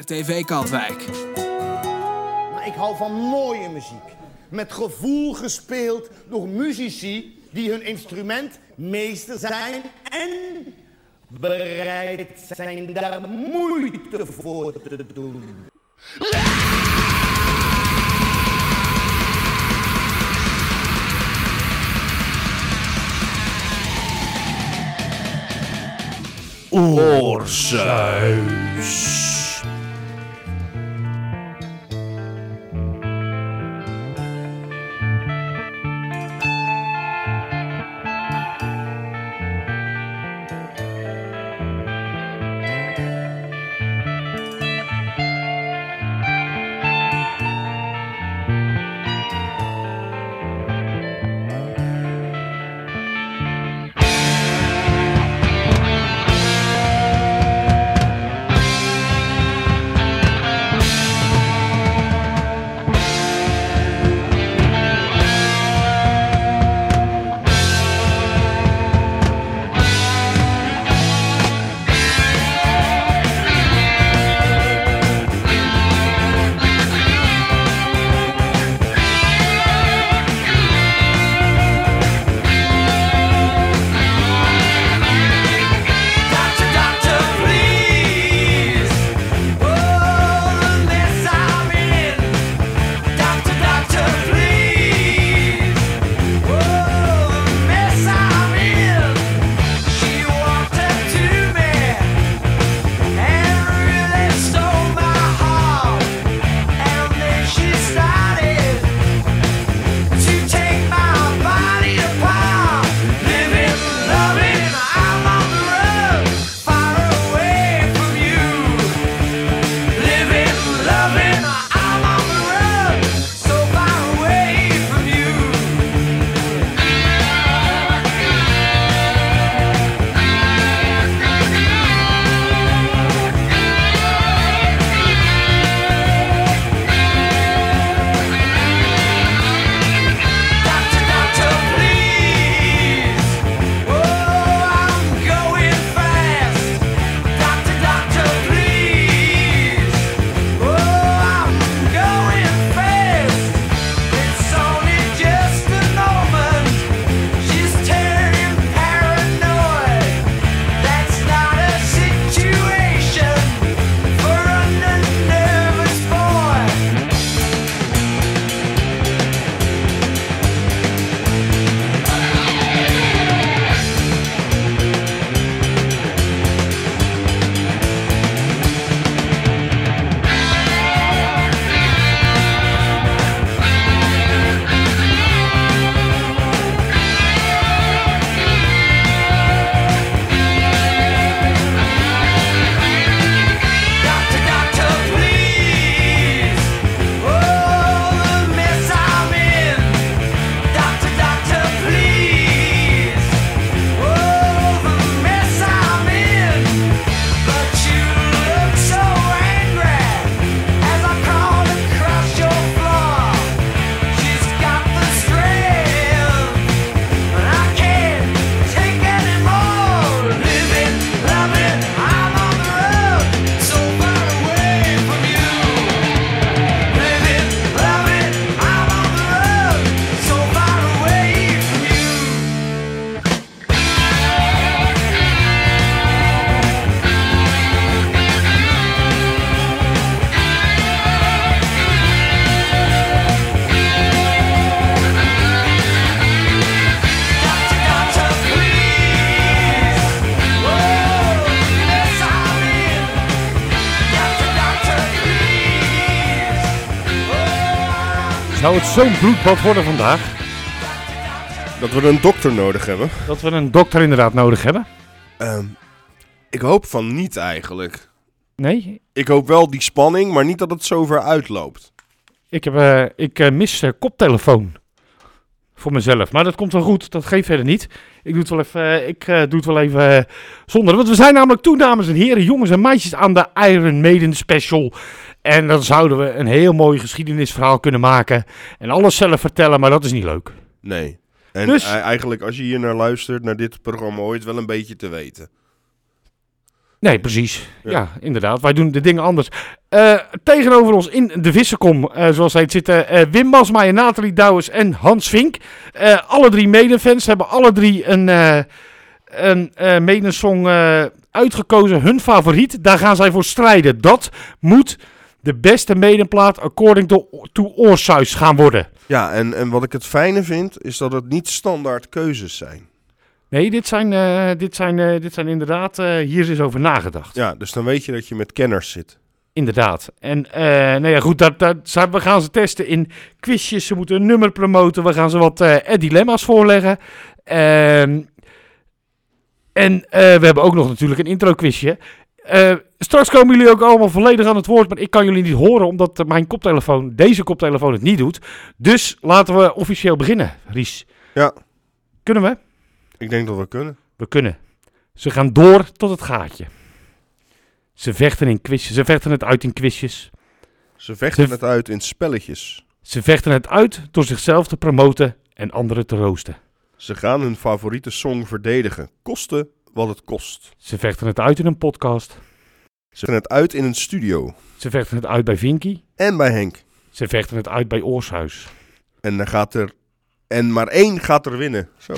RTV Katwijk. Maar ik hou van mooie muziek. Met gevoel gespeeld door muzici die hun instrument meester zijn en bereid zijn daar moeite voor te doen. Oorzuis. Zou het zo'n bloedbad worden vandaag? Dat we een dokter nodig hebben. Dat we een dokter inderdaad nodig hebben? Ehm, ik hoop van niet eigenlijk. Nee? Ik hoop wel die spanning, maar niet dat het zover uitloopt. Ik, heb, eh, ik eh, mis eh, koptelefoon. Voor mezelf. Maar dat komt wel goed. Dat geeft verder niet. Ik doe het wel even, eh, ik, eh, doe het wel even eh, zonder. Want we zijn namelijk toe, dames en heren, jongens en meisjes, aan de Iron Maiden special. En dan zouden we een heel mooi geschiedenisverhaal kunnen maken. En alles zelf vertellen, maar dat is niet leuk. Nee. En Dus- eigenlijk, als je hier naar luistert, naar dit programma, hoor je het wel een beetje te weten. Nee, precies. Ja. Ja. inderdaad. Wij doen de dingen anders. Eh, tegenover ons in de Vissenkom, eh, zoals hij het zitten, eh, Wim Masmaier, Nathalie Douwes en Hans Vink. Alle drie medefans hebben alle drie een, een medesong uitgekozen. Hun favoriet. Daar gaan zij voor strijden. Dat moet de beste medenplaat according to, to gaan worden. Ja, en, en wat ik het fijne vind, is dat het niet standaard keuzes zijn. Nee, dit zijn, eh, dit zijn, eh, dit zijn inderdaad, eh, hier is over nagedacht. Ja, dus dan weet je dat je met kenners zit. Inderdaad. En nou ja, goed, dat, dat, we gaan ze testen in quizjes. Ze moeten een nummer promoten. We gaan ze wat dilemma's voorleggen. Ehm, en we hebben ook nog natuurlijk een intro-quizje. Eh, straks komen jullie ook allemaal volledig aan het woord, maar ik kan jullie niet horen omdat mijn koptelefoon, deze koptelefoon het niet doet. Dus laten we officieel beginnen, Ries. Ja. Kunnen we? Ik denk dat we kunnen. We kunnen. Ze gaan door tot het gaatje. Ze vechten in quizjes. Ze vechten het uit in quizjes. Ze vechten Ze- het uit in spelletjes. Ze vechten het uit door zichzelf te promoten en anderen te roosten. Ze gaan hun favoriete song verdedigen, koste wat het kost. Ze vechten het uit in een podcast. Ze vechten het uit in een studio. Ze vechten het uit bij Vinky. En bij Henk. Ze vechten het uit bij Oorshuis. En dan gaat er. En maar één gaat er winnen. Zo.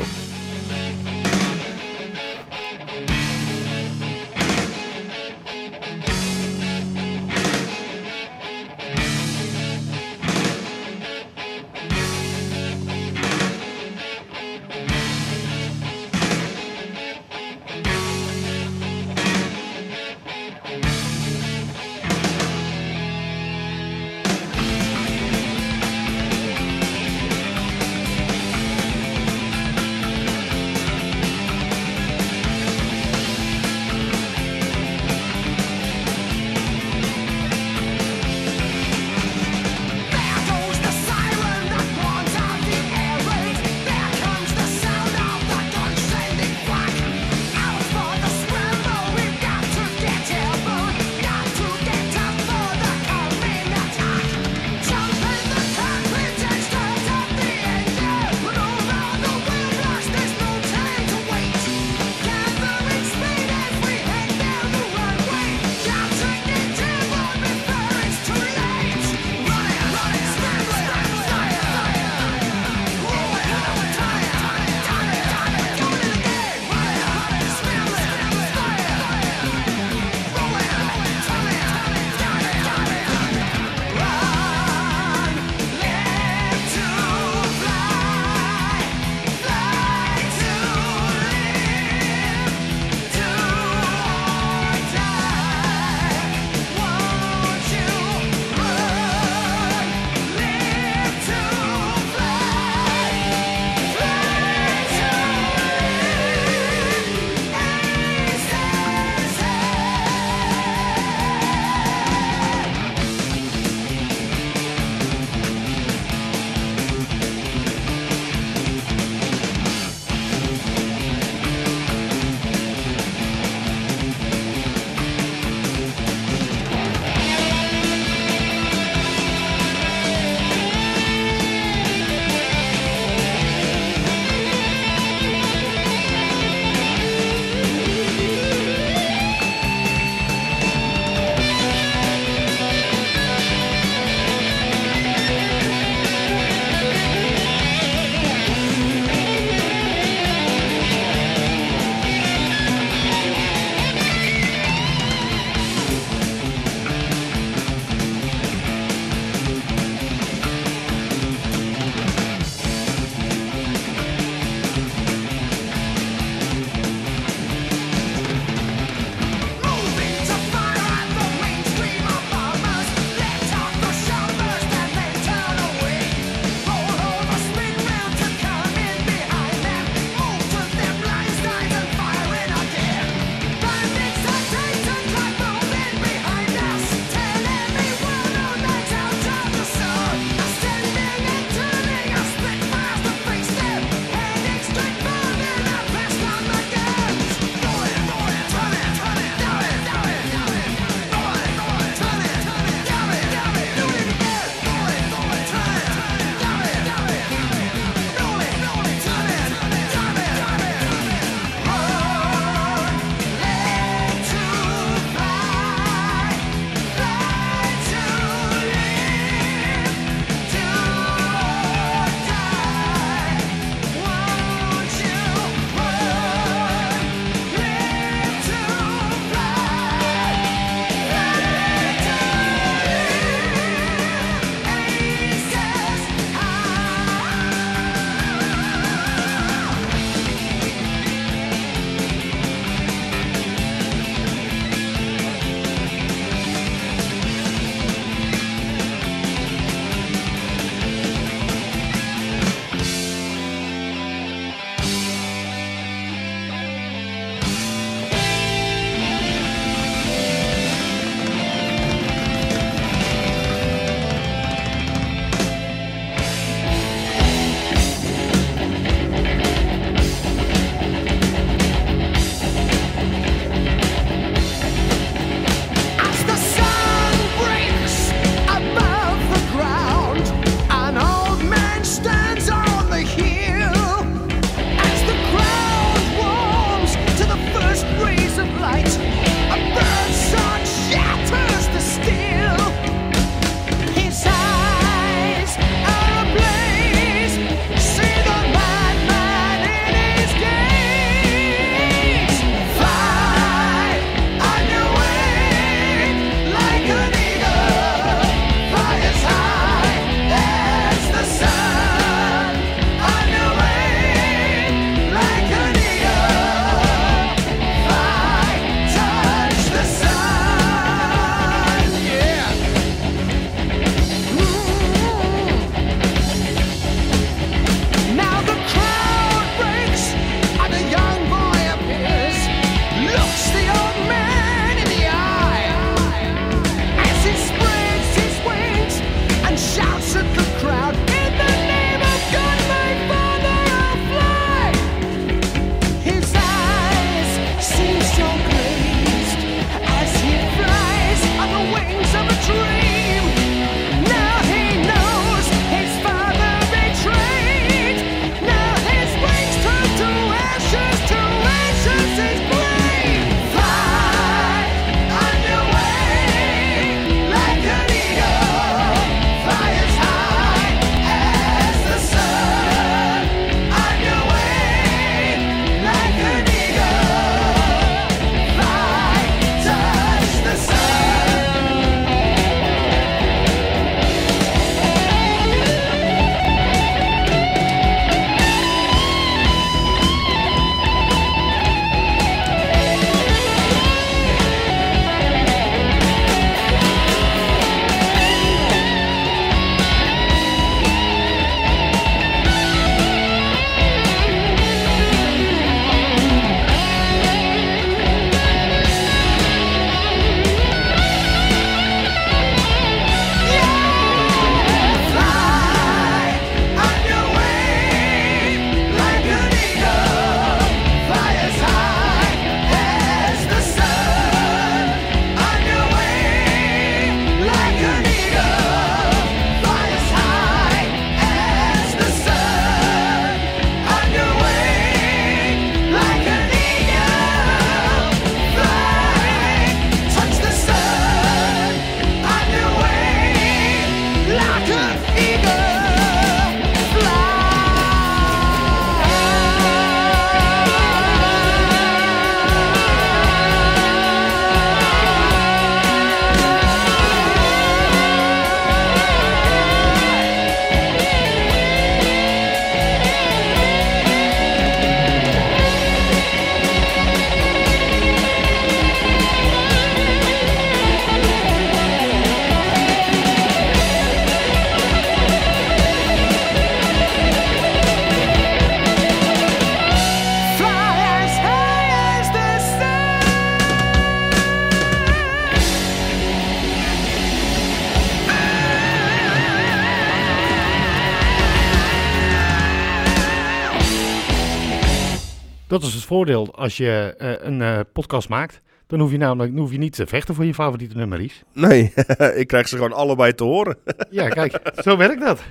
Voordeel als je eh, een eh, podcast maakt. Dan hoef je namelijk dan hoef je niet te vechten voor je favoriete nummeries. Nee, ik krijg ze gewoon allebei te horen. Ja, kijk, zo werkt dat.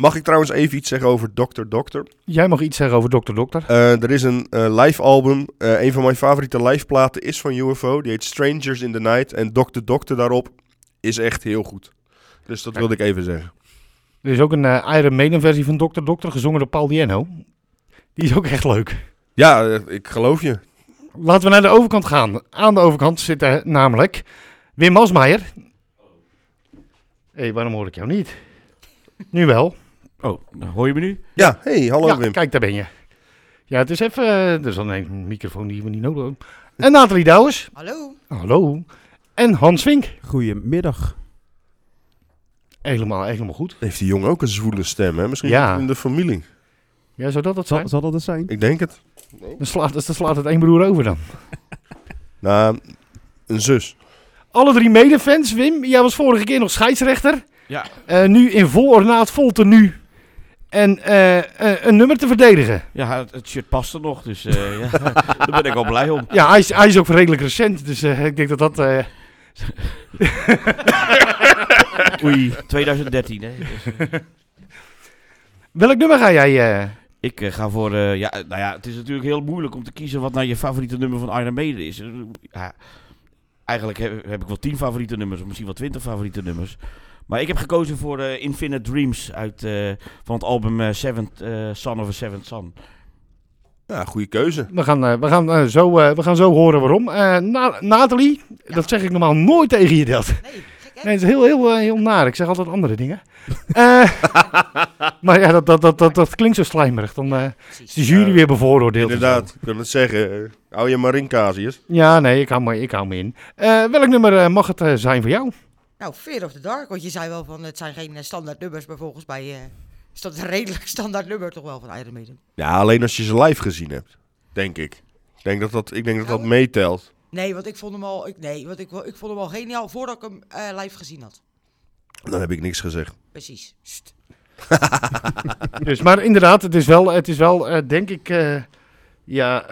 Mag ik trouwens even iets zeggen over Dr. Doctor? Jij mag iets zeggen over Dr. Dokter. Eh, er is een eh, live album. Een van mijn favoriete live platen is van UFO. Die heet Strangers in the Night. En Dr. Doctor daarop is echt heel goed. Dus dat wilde ik even zeggen. Er is ook een Iron Maiden versie van Dr. Dokter, gezongen door Paul Diano. Die is ook echt leuk. Ja, eh, ik geloof je. Laten we naar de overkant gaan. Aan de overkant zit eh, namelijk Wim Masmeijer. Hé, waarom hoor ik jou niet? Nu wel. Oh, hoor je me nu? Ja, hey, hallo ja, Wim. kijk, daar ben je. Ja, het is even... eh, er is alleen een microfoon die we niet nodig hebben. En Nathalie Douwes. Hallo? Hallo. En Hans Vink. Goedemiddag. Helemaal, helemaal goed. Heeft die jongen ook een zwoele stem, hè? Misschien Ja. in de familie. Ja, zou dat het zijn? Zal, zal dat het zijn? Ik denk het. Dan slaat, dan slaat het één broer over dan. Nou, een zus. Alle drie medefans. Wim, jij was vorige keer nog scheidsrechter. Ja. Eh, nu in vol ornaat, vol tenue. En eh, eh, een nummer te verdedigen. Ja, het, het shirt past er nog, dus eh, ja, daar ben ik al blij om. Ja, hij is, hij is ook redelijk recent. Dus ik denk dat dat... eh, Oei, 2013 hè. Dus, welk nummer ga jij... ik eh, ga voor, eh, ja, eh, nou ja, het is natuurlijk heel moeilijk om te kiezen wat nou je favoriete nummer van Iron Maiden is. Ja, eigenlijk heb, heb ik wel 10 favoriete nummers, of misschien wel 20 favoriete nummers. Maar ik heb gekozen voor eh, Infinite Dreams uit, eh, van het album eh, Seventh eh, Son of a Seventh Son. Ja, goede keuze. we gaan, we, gaan, zo, eh, we gaan zo horen waarom. Eh, Na- Nathalie, dat zeg ik normaal nooit tegen je dat. Nee? Nee, het is heel, heel, eh, heel naar. Ik zeg altijd andere dingen. Eh, maar ja, dat, dat, dat, dat, dat klinkt zo slijmerig. Dan eh, is de jury weer bevooroordeeld. Inderdaad, ik wil het zeggen. hou je maar in, Casius. Ja, nee, ik hou me, ik hou me in. Eh, welk nummer mag het zijn voor jou? Nou, Fear of the Dark, want je zei wel van het zijn geen standaard nummers, maar volgens mij eh, is dat een redelijk standaard nummer toch wel van Iron Maiden. Ja, alleen als je ze live gezien hebt. Denk ik. Ik denk dat dat, ik denk dat, dat meetelt. Nee, want ik vond hem al, ik, nee, want ik, ik vond hem al geniaal voordat ik hem eh, live gezien had. Dan heb ik niks gezegd. Precies. Dus, maar inderdaad, het is wel, het is wel eh, denk ik, eh, ja, eh,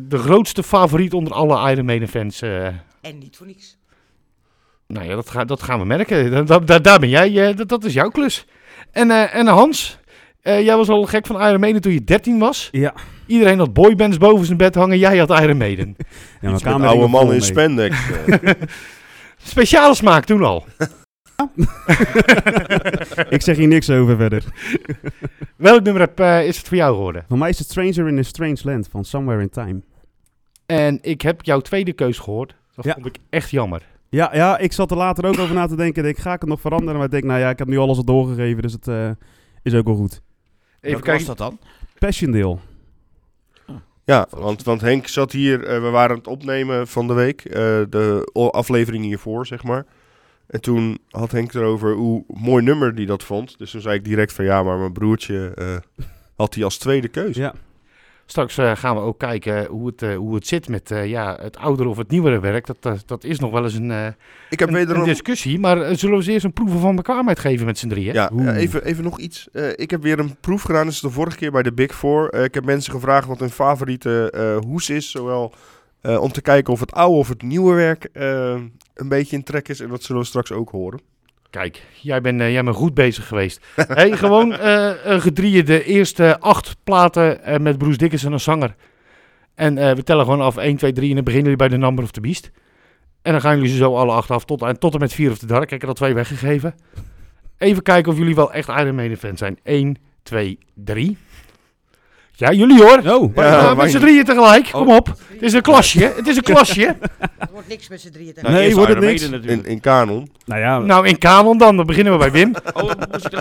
de grootste favoriet onder alle Iron Maiden fans. eh. En niet voor niks. nou ja, dat, ga, dat gaan we merken. Da- da- da- daar ben jij, eh, dat, dat is jouw klus. En, eh, en Hans, eh, jij was al gek van Iron Maiden toen je 13 was. Ja. Iedereen had boybands boven zijn bed hangen, jij had Iron Maiden. ja Iets met kamer oude man in spandex. eh. Speciale smaak toen al. Ik zeg hier niks over verder. Welk nummer heb, eh, is het voor jou geworden? Voor mij is het Stranger in a Strange Land van Somewhere in Time. En ik heb jouw tweede keus gehoord. Dat Ja. vond ik echt jammer. Ja, ja, ik zat er later ook over na te denken. Ik ga ik het nog veranderen? Maar ik denk, nou ja, ik heb nu alles al doorgegeven, dus het eh, is ook wel goed. Even Welke kijken. was dat dan? Passion Deel. Ja, want, want Henk zat hier, eh, we waren aan het opnemen van de week, eh, de aflevering hiervoor, zeg maar. En toen had Henk erover hoe mooi nummer die dat vond. Dus toen zei ik direct van ja, maar mijn broertje eh, had hij als tweede keuze. Ja. Straks eh, gaan we ook kijken hoe het, eh, hoe het zit met eh, ja, het oudere of het nieuwere werk. Dat, dat, dat is nog wel eens een, Ik heb een, discussie. Maar zullen we eens eerst een proeven van bekwaamheid geven met z'n drieën? Ja, even, even nog iets. Ik heb weer een proef gedaan, dat is de vorige keer bij de Big Four. Ik heb mensen gevraagd wat hun favoriete hoes is. Zowel om te kijken of het oude of het nieuwe werk een beetje in trek is. En dat zullen we straks ook horen. Kijk, jij bent, eh, jij bent goed bezig geweest. hey, gewoon eh eh, gedrieën de eerste acht platen eh, met Bruce Dickinson als zanger. En eh, we tellen gewoon af 1, 2, 3 en dan beginnen jullie bij de Number of the Beast. En dan gaan jullie ze zo alle acht af tot, en tot en met Fear of the Dark. Ik heb er al twee weggegeven. Even kijken of jullie wel echt Iron Maiden fan zijn. 1, 2, 3. Ja, jullie hoor. Oh, Ja, met z'n drieën tegelijk. Oh. Kom op. Het is een klasje. Het is een klasje. Het wordt niks met z'n drieën. Nou, Nee, eerst wordt het niks? In, in kanon. nou ja, nou, in kanon dan. Dan beginnen we bij Wim. Oh,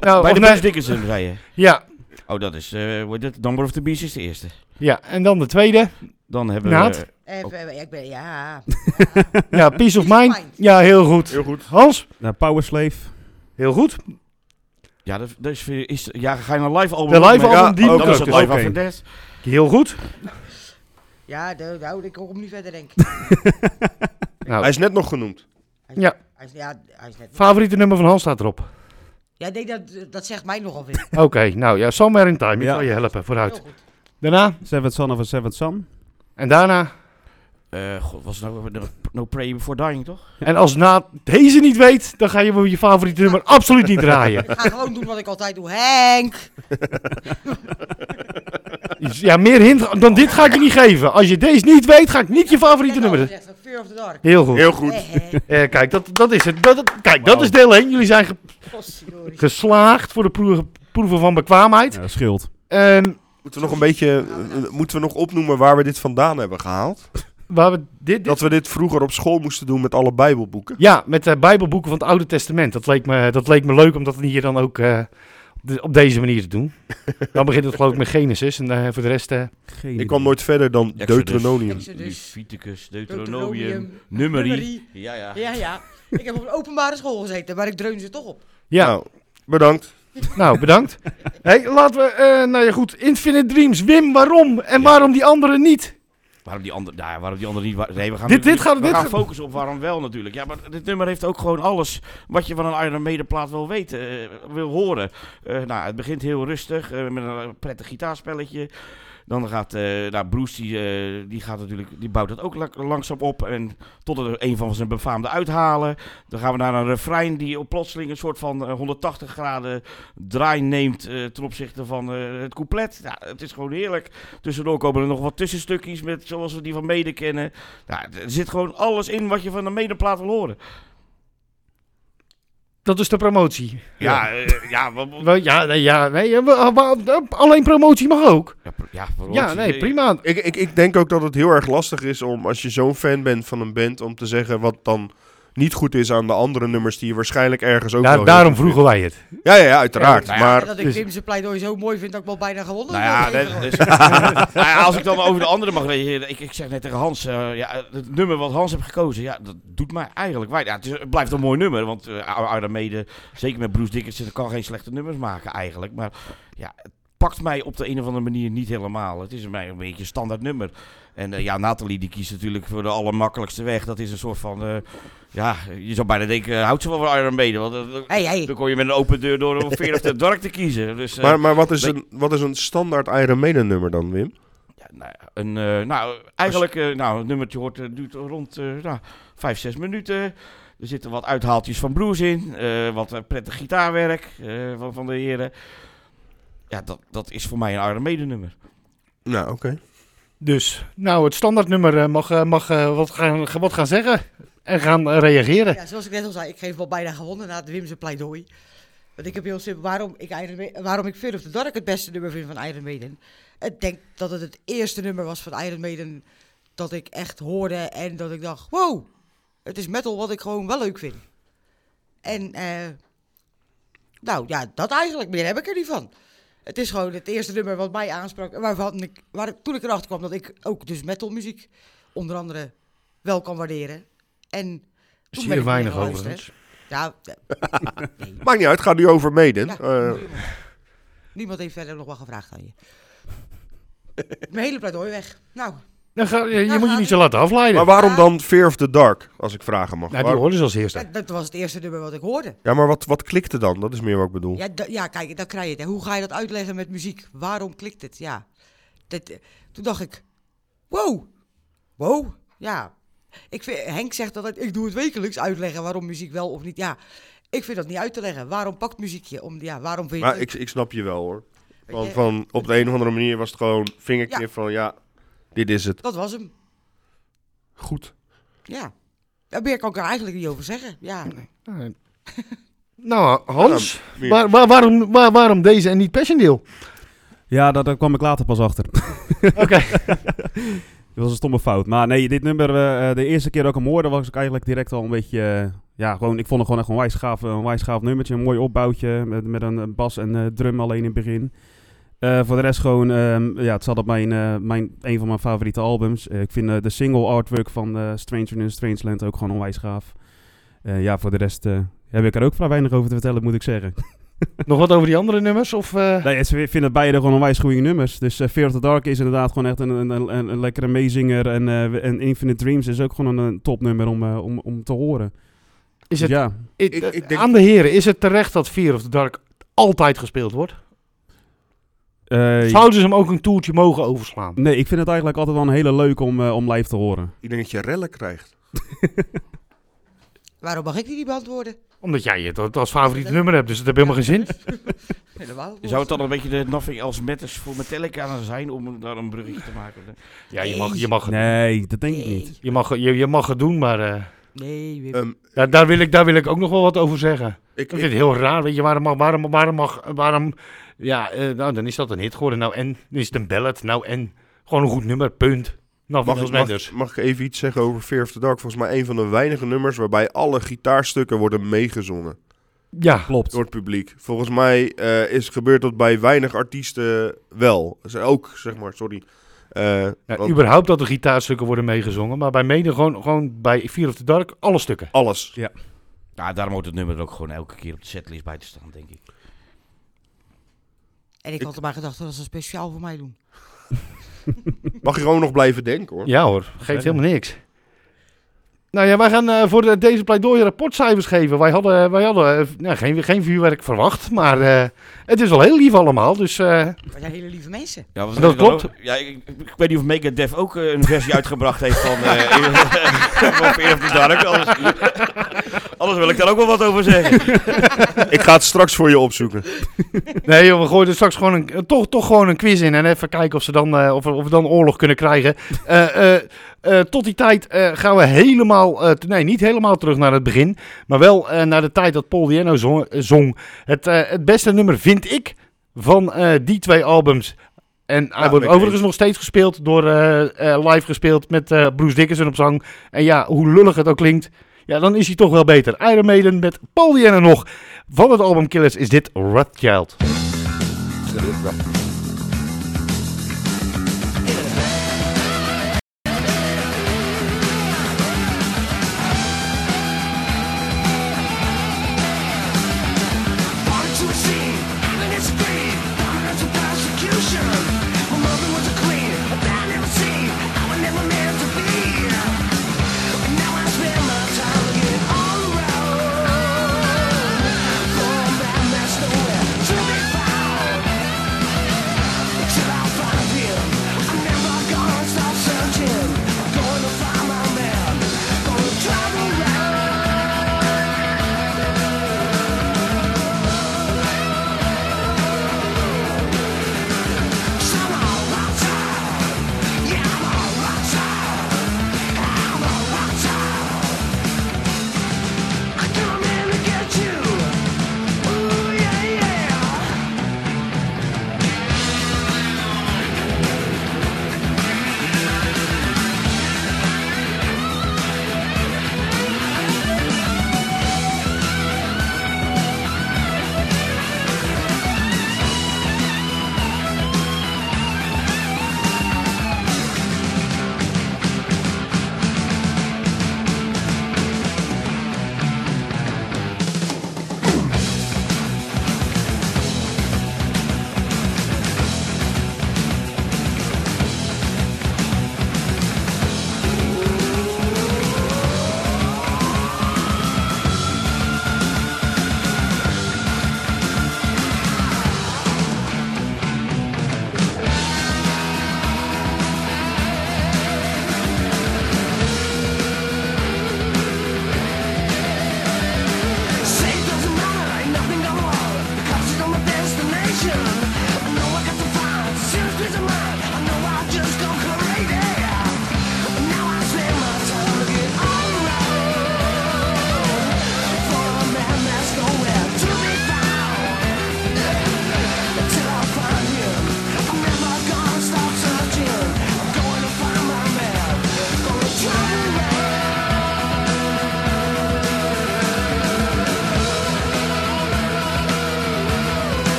Nou, bij de nee- Bruce Dickinson, zei je. Ja, Oh, dat is, eh wordt het Number of the Beast is de eerste. ja. En dan de tweede. Dan hebben Naad? we... Even, eh, ik ben, ja. Ja, Peace of Mind. Mind. Ja, heel goed. Heel goed. Hans? nou, Power Slave. Heel goed. Ja, dat, dat is, is, ja, ga je naar live album? De live album, die Dan ook is het live Death. Heel goed. Ja, nou, ik kom niet verder, denk ik. Nou, Hij is net nog genoemd. Hij is- Ja. Hij is, ja, hij is net... favoriete nummer van Hans staat erop. Ja, nee, dat, dat zegt mij nogal veel. Oké, nou ja, Somewhere in Time. Ik Ja. zal je helpen, vooruit. Daarna? Seventh Son of a Seventh Son. En daarna? Eh, God, was het nou No Pray Before Dying, toch? En als na deze niet weet, dan ga je je favoriete nummer absoluut niet draaien. Ik ga gewoon doen wat ik altijd doe. Henk! Ja, meer hint dan dit ga ik je niet geven. Als je deze niet weet, ga ik niet je favoriete nummer. Fear of the Dark. Heel goed. Heel goed. Eh, kijk, dat, dat is het. Dat, dat- kijk, dat is deel 1. Jullie zijn ge- geslaagd voor de proeven, proeven van bekwaamheid. Ja, schild. En Moeten we nog een beetje, eh, moeten we nog opnoemen waar we dit vandaan hebben gehaald? Waar we dit, dit- Dat we dit vroeger op school moesten doen met alle bijbelboeken. Ja, met de Bijbelboeken van het Oude Testament. Dat leek me, dat leek me leuk om dat hier dan ook eh, op de- op deze manier te doen. Dan begint het geloof ik met Genesis. En eh, voor de rest... eh, Geen Ik kwam nooit verder dan Exodus. Deuteronomium. Exodus. Leviticus, Deuteronomium, Deuteronomium, Numeri. Ja, ja. Ja, ja. Ik heb op een openbare school gezeten, maar ik dreun ze toch op. ja, Nou, bedankt. nou bedankt. hey, laten we... eh, nou ja goed, Infinite Dreams. Wim, waarom? En Ja. waarom die anderen niet? Waarom die andere, ja, waarom die andere niet? Nee, we gaan, Dit- dit gaat- we dit gaan focussen op waarom wel natuurlijk. Ja, maar dit nummer heeft ook gewoon alles wat je van een Iron Maiden plaat wil weten, eh, wil horen. Eh, nou, het begint heel rustig eh, met een prettig gitaarspelletje. Dan gaat eh nou, Bruce, die, eh, die, gaat natuurlijk, die bouwt het ook la- langzaam op. En tot er een van zijn befaamde uithalen. Dan gaan we naar een refrein die op plotseling een soort van eh, 180 graden draai neemt eh, ten opzichte van eh, het couplet. Ja, het is gewoon heerlijk. Tussendoor komen er nog wat tussenstukjes met, zoals we die van Mede kennen. Ja, er zit gewoon alles in wat je van een Medeplaat wil horen. Dat is de promotie. Ja, eh, ja, Wel, Ja, nee, ja, nee, eh, alleen promotie mag ook. ja, pr- ja, Ja, nee, eh, prima. Ik, ik, ik denk ook dat het heel erg lastig is om, als je zo'n fan bent van een band, om te zeggen wat dan niet goed is aan de andere nummers die je waarschijnlijk ergens ook Ja, wel heel daarom vroegen wij het. Ja, ja, ja, uiteraard. Ja, nou ja, maar dat ik zijn pleidooi zo mooi vind dat ik wel bijna gewonnen Nou ja, heb. dat- dus- nou ja, als ik dan over de andere mag reageren. Ik, ik zeg net tegen Hans, eh, ja, het nummer wat Hans heeft gekozen, ja, dat doet mij eigenlijk weinig. Ja, het, is- het blijft een mooi nummer, want uh, Maiden, zeker met Bruce Dickinson, kan geen slechte nummers maken eigenlijk. Maar ja, het pakt mij op de een of andere manier niet helemaal. Het is mij een beetje een standaard nummer. En eh, ja, Nathalie die kiest natuurlijk voor de allermakkelijkste weg. Dat is een soort van, eh, ja, je zou bijna denken, eh, houdt ze wel van Iron Maiden? Want Hey, hey. dan kon je met een open deur door een Fear of the Dark te kiezen. Dus, maar, maar wat, is een, wat is een standaard Iron Maiden nummer dan, Wim? Ja, nou, ja, een, eh, nou, eigenlijk, eh, nou, het nummertje hoort, duurt rond eh nou, 5, 6 minuten. Er zitten wat uithaaltjes van blues in, eh, wat prettig gitaarwerk eh, van, van de heren. Ja, dat, dat is voor mij een Iron Maiden nummer. Nou, oké. Dus, nou, het standaardnummer eh, mag, eh, mag eh, wat, gaan, wat gaan zeggen en gaan reageren. Ja, zoals ik net al zei, ik geef wel bijna gewonnen na het Wim zijn pleidooi. Want ik heb heel simpel, waarom ik, Iron waarom ik Fear of the Dark het beste nummer vind van Iron Maiden. Ik denk dat het het eerste nummer was van Iron Maiden dat ik echt hoorde en dat ik dacht, wow, het is metal wat ik gewoon wel leuk vind. En, eh, nou ja, dat eigenlijk, meer heb ik er niet van. Het is gewoon het eerste nummer wat mij aansprak. Waarvan ik, waar, toen ik erachter kwam dat ik ook dus metalmuziek onder andere wel kan waarderen. En toen Zie je weinig overigens. Ja, nee. Maakt niet uit, gaat nu over Maiden. Ja, Eh, niemand. niemand heeft verder nog wat gevraagd aan je. Mijn hele pleidooi weg. Nou, Dan ga, je moet je gaat niet zo laten afleiden. maar waarom dan Fear of the Dark, als ik vragen mag? nou, die Waar- hoorden ze als eerste. ja, dat was het eerste nummer wat ik hoorde. ja, maar wat, wat klikte dan? Dat is meer wat ik bedoel. Ja, ja kijk, dan krijg je het. hè. Hoe ga je dat uitleggen met muziek? Waarom klikt het? Ja. Dat, eh, toen dacht ik, wow. Wow. Ja. Ik vind, Henk zegt altijd, ik doe het wekelijks uitleggen waarom muziek wel of niet. Ja, ik vind dat niet uit te leggen. Waarom pakt muziek je? Om, ja, waarom vind je Maar het ik, ik snap je wel hoor. leuk? Van, van, op de een of andere manier was het gewoon vingerknip Ja. van ja, dit is het. Dat was hem. Goed. Ja. Ja, meer kan ik er eigenlijk niet over zeggen. Ja. Nou, Nou, Hans, meer- waar, waar- waarom, waar- waarom deze en niet Passchendaele? Ja, daar, daar kwam ik later pas achter. Oké. Dat was een stomme fout. Maar nee, dit nummer, eh, de eerste keer dat ik hem hoorde, was ik eigenlijk direct al een beetje... eh, ja, gewoon, ik vond het gewoon echt een wijs gaaf, een wijs gaaf nummertje. Een mooi opbouwtje met, met een eh, bas en eh, drum alleen in het begin. Eh, voor de rest gewoon, ehm, ja, het zat op mijn, eh, mijn, een van mijn favoriete albums. Eh, ik vind de single artwork van eh, Stranger in a Strange Land ook gewoon onwijs gaaf. Eh, ja, voor de rest eh, heb ik er ook vrij weinig over te vertellen, moet ik zeggen. Nog wat over die andere nummers? Of, eh, Nee, ze vinden beide gewoon onwijs goede nummers. Dus Fear of the Dark is inderdaad gewoon echt een, een, een, een lekkere meezinger. En, eh, en Infinite Dreams is ook gewoon een, een topnummer om, om, om te horen. is Dus het, ja, Ik- ik denk- Aan de heren, is het terecht dat Fear of the Dark altijd gespeeld wordt? Eh, Zouden ze hem ook een toertje mogen overslaan? nee, ik vind het eigenlijk altijd wel een hele leuk om, eh, om live te horen. Ik denk dat je rellen krijgt. Waarom mag ik die niet beantwoorden? Omdat jij het als favoriete nummer hebt, dus het heeft helemaal geen zin. Helemaal. Zou het dan een beetje de Nothing Else Matters voor Metallica zijn om daar een bruggetje te maken? Ja, je mag, je mag, het- Nee, dat denk ik niet. je mag, je, je mag het doen, maar eh, Nee, Wim. Ehm, ja, daar, wil ik, daar wil ik ook nog wel wat over zeggen. ik, Ik vind ik, het heel raar, weet je, waarom mag, waarom, waarom mag, waarom, ja, eh, nou, dan is dat een hit geworden, nou en, dan is het een ballad, nou en, gewoon een goed nummer, punt. Nou, mag, ik- mag, mag ik even iets zeggen over Fear of the Dark? Volgens mij een van de weinige nummers waarbij alle gitaarstukken worden meegezongen Ja, Klopt. door het publiek. Volgens mij eh, is gebeurd dat bij weinig artiesten wel. Ze ook, zeg maar, sorry. Eh, ja, want überhaupt dat de gitaarstukken worden meegezongen, maar bij mede gewoon, gewoon bij Fear of the Dark, alle stukken. alles. Ja, daarom moet het nummer er ook gewoon elke keer op de setlist bij te staan, denk ik. En ik had er maar gedacht dat ze speciaal voor mij doen. Mag je gewoon nog blijven denken, hoor. Ja hoor, geeft helemaal niks. Nou ja, wij gaan eh, voor de, deze pleidooi rapportcijfers geven. Wij hadden, wij hadden eh, nou, geen, geen vuurwerk verwacht, maar eh, het is wel heel lief allemaal. Dus eh, Maar zijn hele lieve mensen. Ja, Dat klopt. ook- Ja, ik, ik- weet niet of Megadeth ook eh, een versie uitgebracht heeft van eh van Fear of the Dark. Anders, anders wil ik daar ook wel wat over zeggen. Ik ga het straks voor je opzoeken. nee joh, we gooien er straks gewoon een, eh, toch, toch gewoon een quiz in. En even kijken of, ze dan, eh, of, we, of we dan oorlog kunnen krijgen. Eh, tot die tijd eh, gaan we helemaal, eh, nee niet helemaal terug naar het begin. Maar wel eh, naar de tijd dat Paul Diano zong. zong. Het, eh, het beste nummer vind ik van eh, die twee albums. En hij Ja, wordt overigens nog steeds gespeeld door eh, eh, live gespeeld met eh, Bruce Dickinson op zang. En ja, hoe lullig het ook klinkt, ja, dan is hij toch wel beter. Iron Maiden met Paul Diano nog. Van het album Killers is dit Rothschild. Born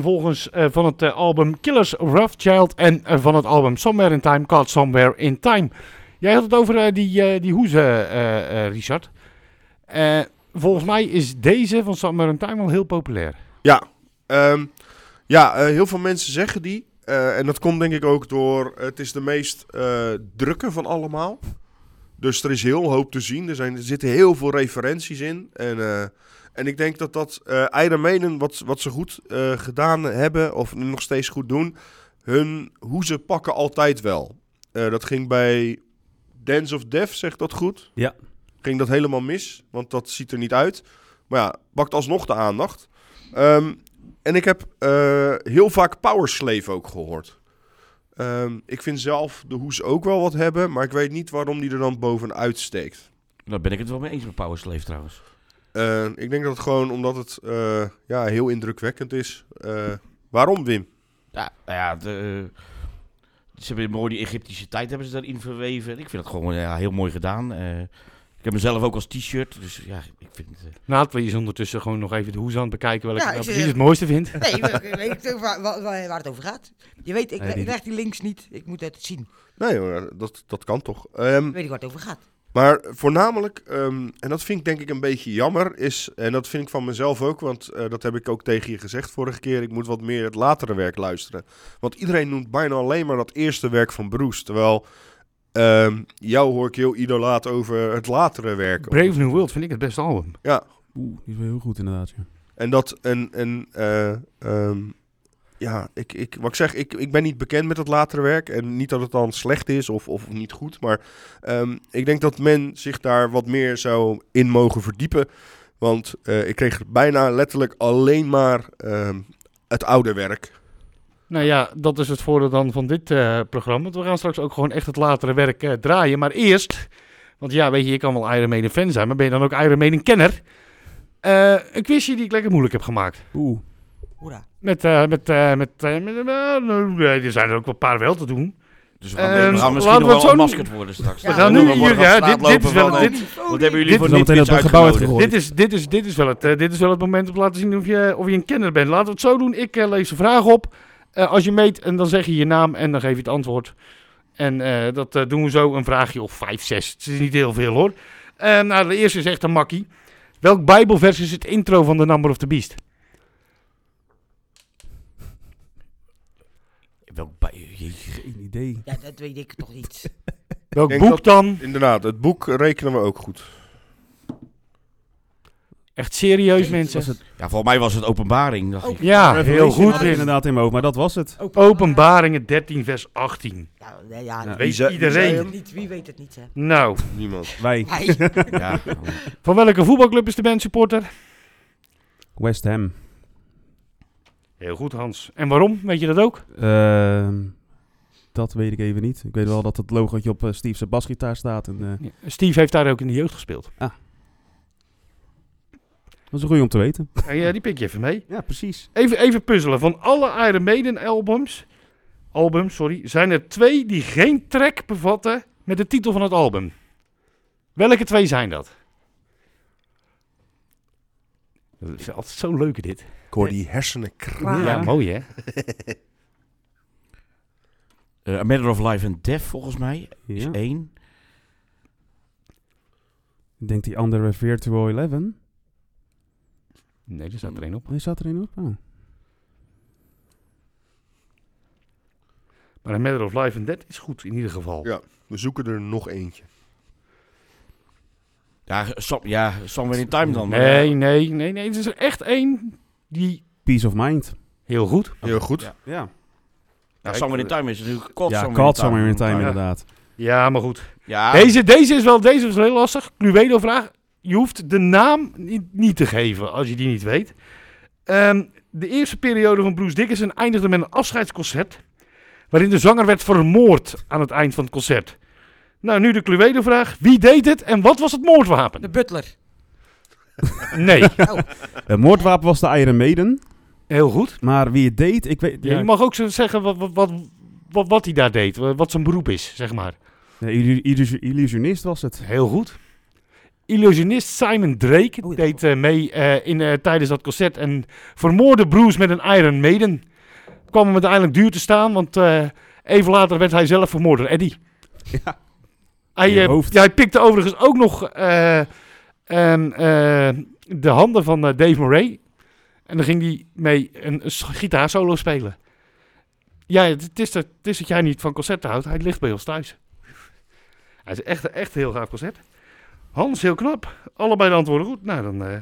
achtereenvolgens eh, van het eh, album Killers Rothschild en eh, van het album Somewhere in Time, called Somewhere in Time. Jij had het over die, die hoezen, Richard. Volgens mij is deze van Somewhere in Time wel heel populair. Ja, ehm, ja heel veel mensen zeggen die. En dat komt denk ik ook door, het is de meest drukke van allemaal. Dus er is heel hoop te zien. Er, zijn, er zitten heel veel referenties in. En, en ik denk dat dat eh Iron Maiden, wat, wat ze goed eh, gedaan hebben, of nu nog steeds goed doen, hun hoezen pakken altijd wel. Eh, dat ging bij Dance of Death, zegt dat goed? Ja. Ging dat helemaal mis, want dat ziet er niet uit. Maar ja, pakt alsnog de aandacht. Ehm, en ik heb eh, heel vaak Power Slave ook gehoord. Ehm, ik vind zelf de hoes ook wel wat hebben, maar ik weet niet waarom die er dan bovenuit steekt. Daar ben ik het wel mee eens met Power Slave trouwens. Eh, ik denk dat het gewoon omdat het eh, ja, heel indrukwekkend is. Eh, waarom, Wim? Ja, nou ja, de, ze hebben mooi die Egyptische tijd hebben ze daarin verweven. Ik vind het gewoon ja, heel mooi gedaan. Eh, ik heb mezelf ook als t-shirt, dus ja, ik vind het... eh, Nathalie is ondertussen gewoon nog even de hoes aan het bekijken welke Ja, nou ik precies het mooiste vindt. Nee, ik weet- ik weet waar, waar, waar het over gaat. Je weet, ik, Nee, die- ik leg die links niet. Ik moet het zien. Nee hoor, dat, dat kan toch. Ehm, Weet ik waar het over gaat. Maar voornamelijk, ehm, en dat vind ik denk ik een beetje jammer, is, en dat vind ik van mezelf ook, want eh, dat heb ik ook tegen je gezegd vorige keer, ik moet wat meer het latere werk luisteren. Want iedereen noemt bijna alleen maar dat eerste werk van Bruce, terwijl ehm, jou hoor ik heel idolaat over het latere werk. Brave New World vind ik het beste album. Ja, Oeh, die is wel heel goed inderdaad. Ja. en dat, en, en eh, ehm, ja, ik, ik, wat ik zeg, ik, ik ben niet bekend met het latere werk. En niet dat het dan slecht is of, of niet goed. Maar ehm, ik denk dat men zich daar wat meer zou in mogen verdiepen. Want eh, ik kreeg bijna letterlijk alleen maar ehm, het oude werk. Nou ja, dat is het voordeel dan van dit eh, programma. Want we gaan straks ook gewoon echt het latere werk eh, draaien. Maar eerst, want ja, weet je, je kan wel Iron Maiden fan zijn, maar ben je dan ook Iron Maiden kenner? Eh, een quizje die ik lekker moeilijk heb gemaakt. Oeh, Hoera. Met, eh, met, eh, met, met, eh, er zijn er ook wel een paar wel te doen. Dus we gaan, we gaan misschien laten nog we wel het zo ontmaskerd worden straks. We We Ja, gaan Dan nu, hier, ja, dit, dit is wel, van, dit, eh, Wat hebben jullie voor dit het uitgenodigd? uitgegooid. dit, is, dit, is, dit, is wel het, dit is wel het moment om te laten zien of je, of je een kenner bent. Laten we het zo doen. Ik lees de vraag op. Eh, als je meet, en dan zeg je je naam en dan geef je het antwoord. En eh, dat doen we zo een vraagje of vijf, zes. Het is niet heel veel hoor. Nou, de eerste is echt een makkie. Welk bijbelvers is het intro van The Number of the Beast? Welk bij... Geen idee. Ja, dat weet ik toch niet. Welk denk boek dat- dan? Inderdaad, het boek rekenen we ook goed. Echt serieus Was mensen? het Ja, volgens mij was het openbaring, dacht ik. Ja, heel Revelation goed. had ik Wim. inderdaad in mijn hoofd, maar dat was het. Openbaringen 13 vers 18. Ja, nee, ja, wie Weet zei- wie zei iedereen. hem? niet. Wie weet het niet, hè? Nou, Niemand. Wij, Hij. Ja. van welke voetbalclub is de band supporter? West Ham. Heel goed Hans. En waarom? Weet je dat ook? Ehm, dat weet ik even niet. Ik weet wel dat het logootje op uh, Steve's basgitaar staat. En, eh, Steve heeft daar ook in de jeugd gespeeld. dat is een goeie om te weten. En, ja, die pik je even mee. Ja, precies. Even, even puzzelen. Van alle Iron Maiden albums, albums sorry, zijn er twee die geen track bevatten met de titel van het album. Welke twee zijn dat? Dat is altijd zo leuk dit. Ik hoor die hersenen kraaien. Ja, mooi hè? Eh, A Matter of Life and Death, volgens mij, is Ja. één. Ik denk die andere Virtual Eleven. Nee, er staat er één op. Die zat erin op. Oh. Maar A Matter of Life and Death is goed in ieder geval. Ja. We zoeken er nog eentje. Ja, som, ja, Somewhere in Time dan. Nee, nee, nee, nee. Het is er echt één die Peace of Mind. heel goed. Heel goed. Ja. Ja, Ja, Somewhere in Time is natuurlijk Caught ja Somewhere Caught in Time. Somewhere in Time Ja. inderdaad. Ja, maar goed. Ja, Deze, deze is wel deze is wel heel lastig. Cluedo-vraag. Je hoeft de naam niet, te geven als je die niet weet. Ehm, de eerste periode van Bruce Dickinson eindigde met een afscheidsconcert. Waarin de zanger werd vermoord aan het eind van het concert. Nou, nu de Cluedo-vraag. Wie deed het en wat was het moordwapen? De butler. Nee, Het moordwapen was de Iron Maiden. heel goed. Maar wie het deed, ik weet... Ja, je mag ook zo zeggen wat, wat, wat, wat, wat hij daar deed. Wat zijn beroep is, zeg maar. Illusionist was het. Heel goed. illusionist Simon Drake Oh, deed eh, mee eh, in, eh, tijdens dat concert en vermoorde Bruce met een Iron Maiden. Kwam hem uiteindelijk duur te staan, want eh, even later werd hij zelf vermoord door Eddie. Ja. Hij, eh, ja, hij pikte overigens ook nog ehm, eh, de handen van eh, Dave Murray. En dan ging hij mee een, gitaarsolo spelen. Ja, het, het is dat, het is dat jij niet van concerten houdt. Hij ligt bij ons thuis. Hij is echt, echt een heel gaaf concert. Hans, heel knap. Allebei de antwoorden goed. Nou, dan... eh,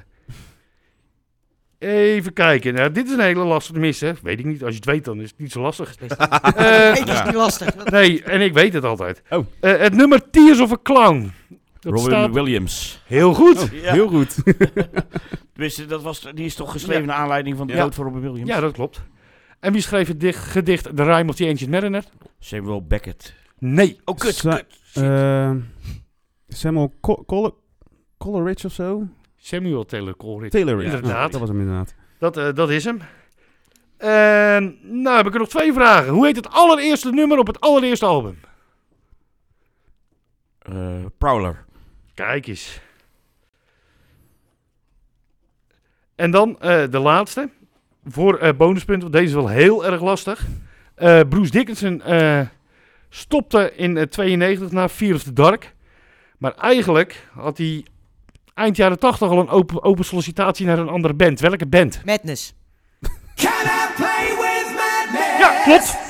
even kijken. Nou, dit is een hele lastige mis, hè. Weet ik niet. Als je het weet, dan is het niet zo lastig. Eh, Nee, dat is niet lastig. nee, en ik weet het altijd. Oh. Eh, het nummer Tears of a Clown. Dat Robin staat Williams. heel goed. Oh, Ja. Heel goed. Tenminste, dat was, die is toch geschreven naar aanleiding van de Ja. dood van Robin Williams? Ja, dat klopt. En wie schreef het dicht- gedicht The Rime of the Ancient Mariner? Samuel Beckett. Nee. Oh, kut, Sa- kut. Eh, Samuel Co- Colle- Coleridge of zo? Samuel Taylor Coleridge. Taylor. ja. Inderdaad. dat was hem inderdaad. Dat, eh, dat is hem. En nou heb ik er nog twee vragen. Hoe heet het allereerste nummer op het allereerste album? Eh, Prowler. Kijk eens. En dan eh, de laatste. Voor eh bonuspunten, want deze is wel heel erg lastig. Eh, Bruce Dickinson eh, stopte in eh, 92 na Fear of the Dark. Maar eigenlijk had hij eind jaren 80 al een open, open sollicitatie naar een andere band. Welke band? Madness. Can I play with madness? Ja, klopt.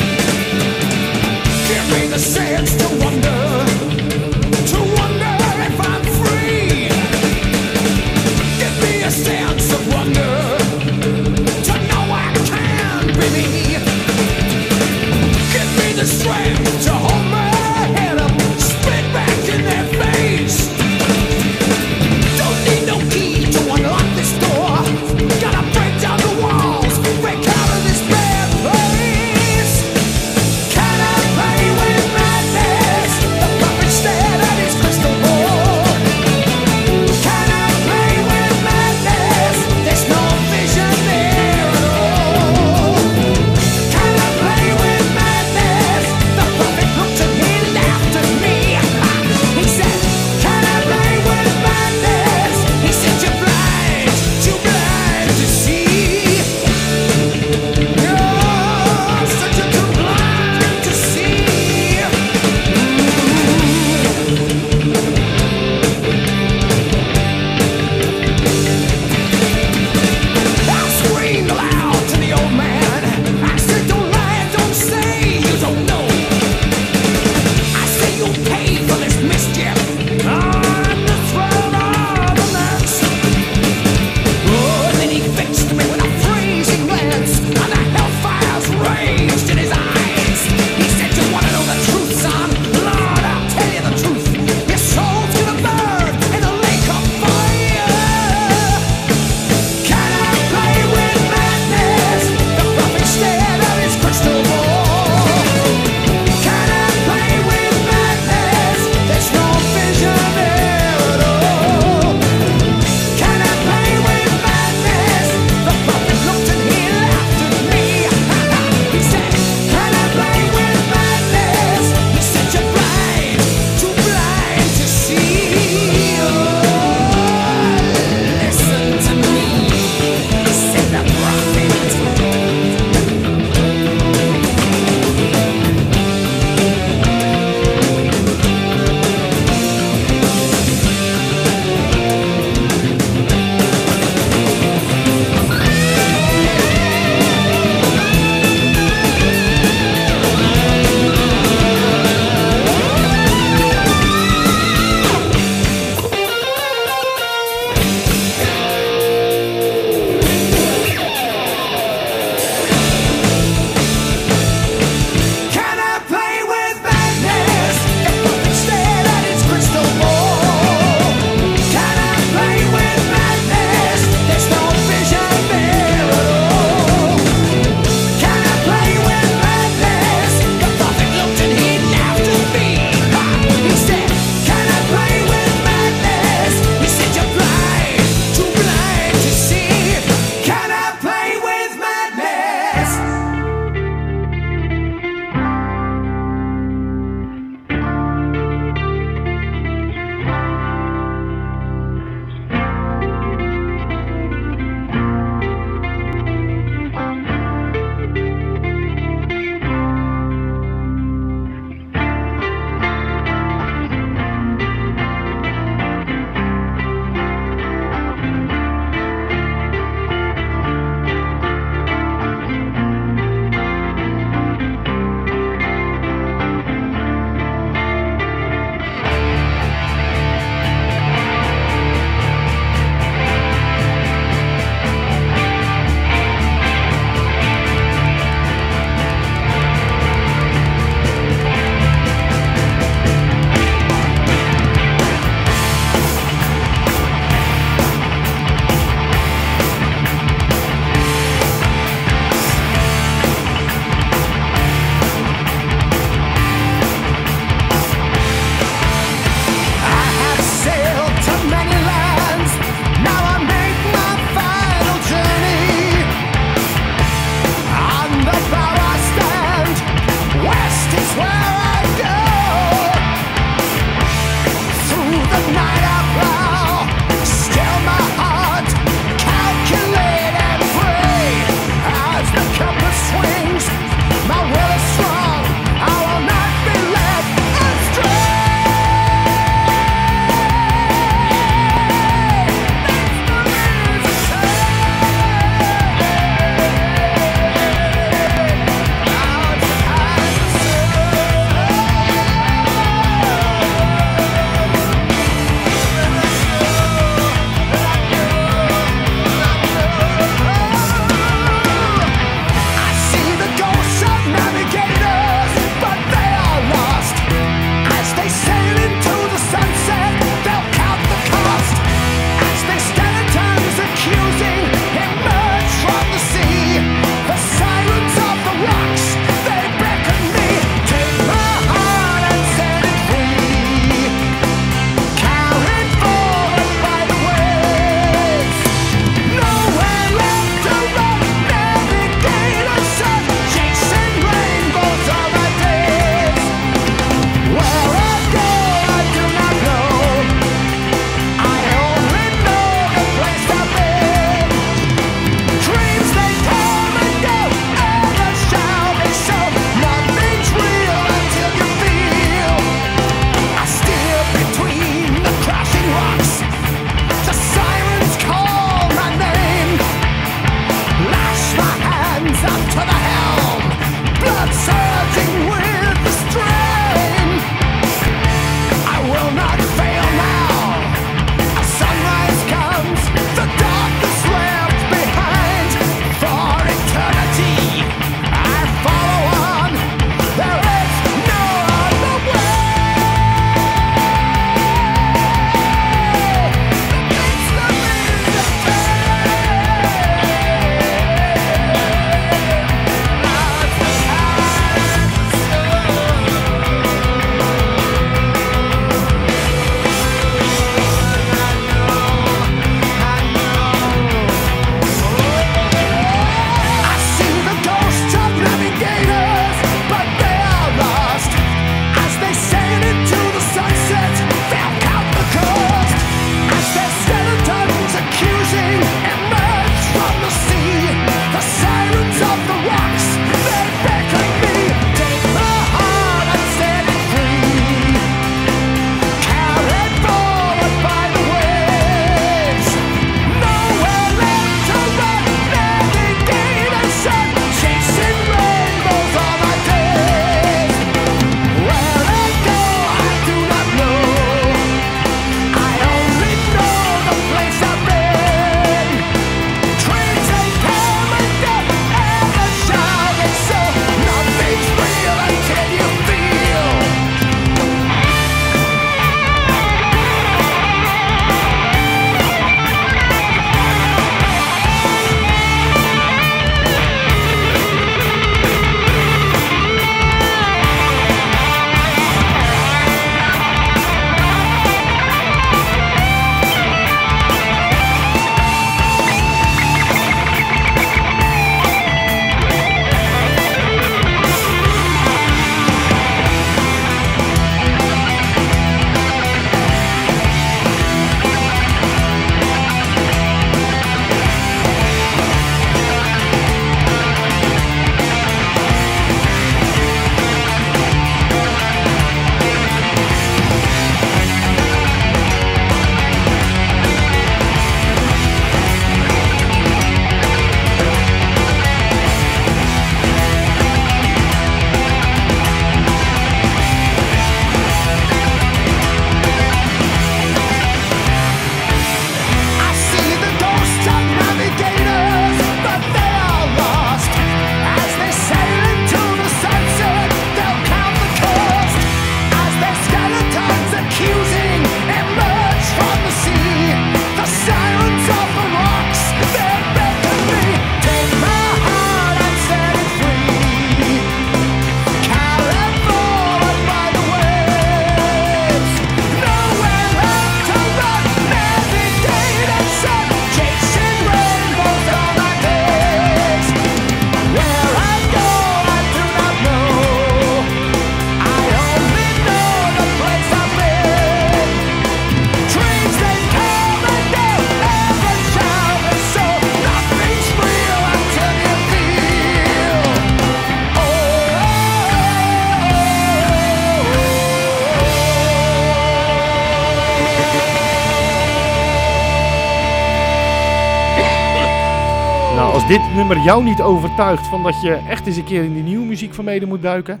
Nummer jou niet overtuigt van dat je echt eens een keer in die nieuwe muziek van Mede moet duiken.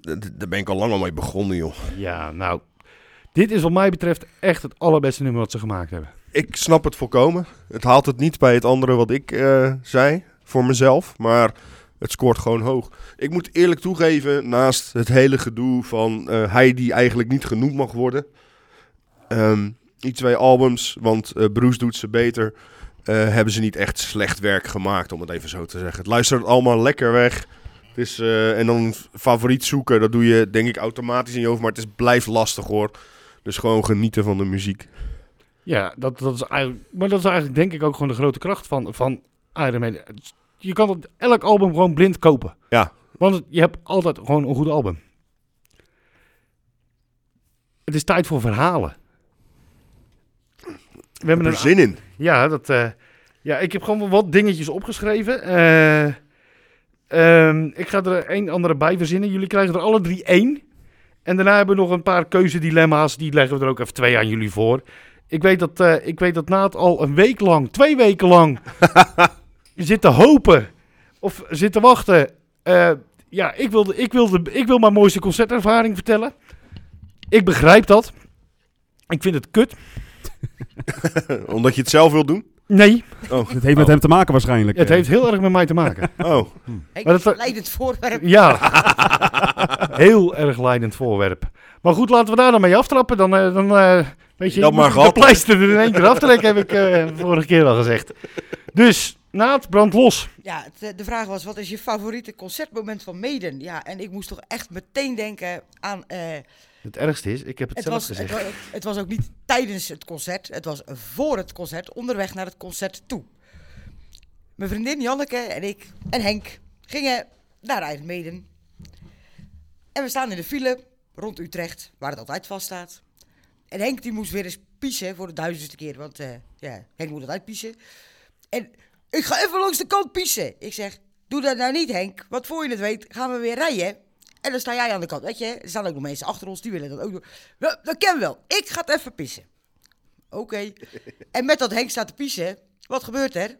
D- daar ben ik al lang al mee begonnen, joh. Ja, nou. Dit is wat mij betreft echt het allerbeste nummer wat ze gemaakt hebben. Ik snap het volkomen. Het haalt het niet bij het andere wat ik eh, zei voor mezelf, maar het scoort gewoon hoog. Ik moet eerlijk toegeven, naast het hele gedoe van eh, hij die eigenlijk niet genoemd mag worden. ehm, die twee albums, want eh, Bruce doet ze beter, hebben ze niet echt slecht werk gemaakt, om het even zo te zeggen. Het luistert allemaal lekker weg. Het is, eh, en dan favoriet zoeken, dat doe je denk ik automatisch in je hoofd, maar het is, blijft lastig hoor. Dus gewoon genieten van de muziek. Ja, dat, dat is eigenlijk, maar dat is eigenlijk denk ik ook gewoon de grote kracht van, van Iron Maiden. Je kan het, elk album gewoon blind kopen. Ja. Want je hebt altijd gewoon een goed album. Het is tijd voor verhalen. We hebben er een, zin in. Ja, dat, eh, ja, ik heb gewoon wat dingetjes opgeschreven. Eh, ehm, ik ga er een andere bij verzinnen. Jullie krijgen er alle drie één. En daarna hebben we nog een paar keuzedilemma's. Die leggen we er ook even twee aan jullie voor. Ik weet dat, eh ik weet dat Naat al een week lang, twee weken lang, zit te hopen of zit te wachten. Ja, ik, wilde, ik, wilde, ik wil mijn mooiste concertervaring vertellen. Ik begrijp dat. Ik vind het kut. Omdat je het zelf wil doen? Nee, Oh, Het heeft met hem te maken waarschijnlijk. het heeft heel erg met mij te maken. oh. Henk, Maar dat- leidend voorwerp. Ja, heel erg leidend voorwerp. Maar goed, laten we daar dan mee aftrappen. Dan, eh, dan eh, weet je, Dat maar de gehad. pleister er in één keer aftrekken, heb ik eh, vorige keer al gezegd. Dus, Naad, brand los. Ja, het, eh, de vraag was, wat is je favoriete concertmoment van Maiden? Ja, en ik moest toch echt meteen denken aan... eh, Het ergste is, ik heb het, het, zelf was, gezegd. het was ook niet tijdens het concert, het was voor het concert, onderweg naar het concert toe. Mijn vriendin Janneke en ik en Henk gingen naar Iron Maiden. En we staan in de file rond Utrecht, waar het altijd vast staat. En Henk die moest weer eens piezen voor de duizendste keer, want eh, ja, Henk moet altijd piezen. En ik ga even langs de kant piezen. Ik zeg, doe dat nou niet Henk, want voor je het weet gaan we weer rijden. En dan sta jij aan de kant, weet je. Er staan ook nog mensen achter ons, die willen dat ook doen. Nou, dat ken wel. Ik ga het even pissen. Oké. En met dat Henk staat te pissen, wat gebeurt er?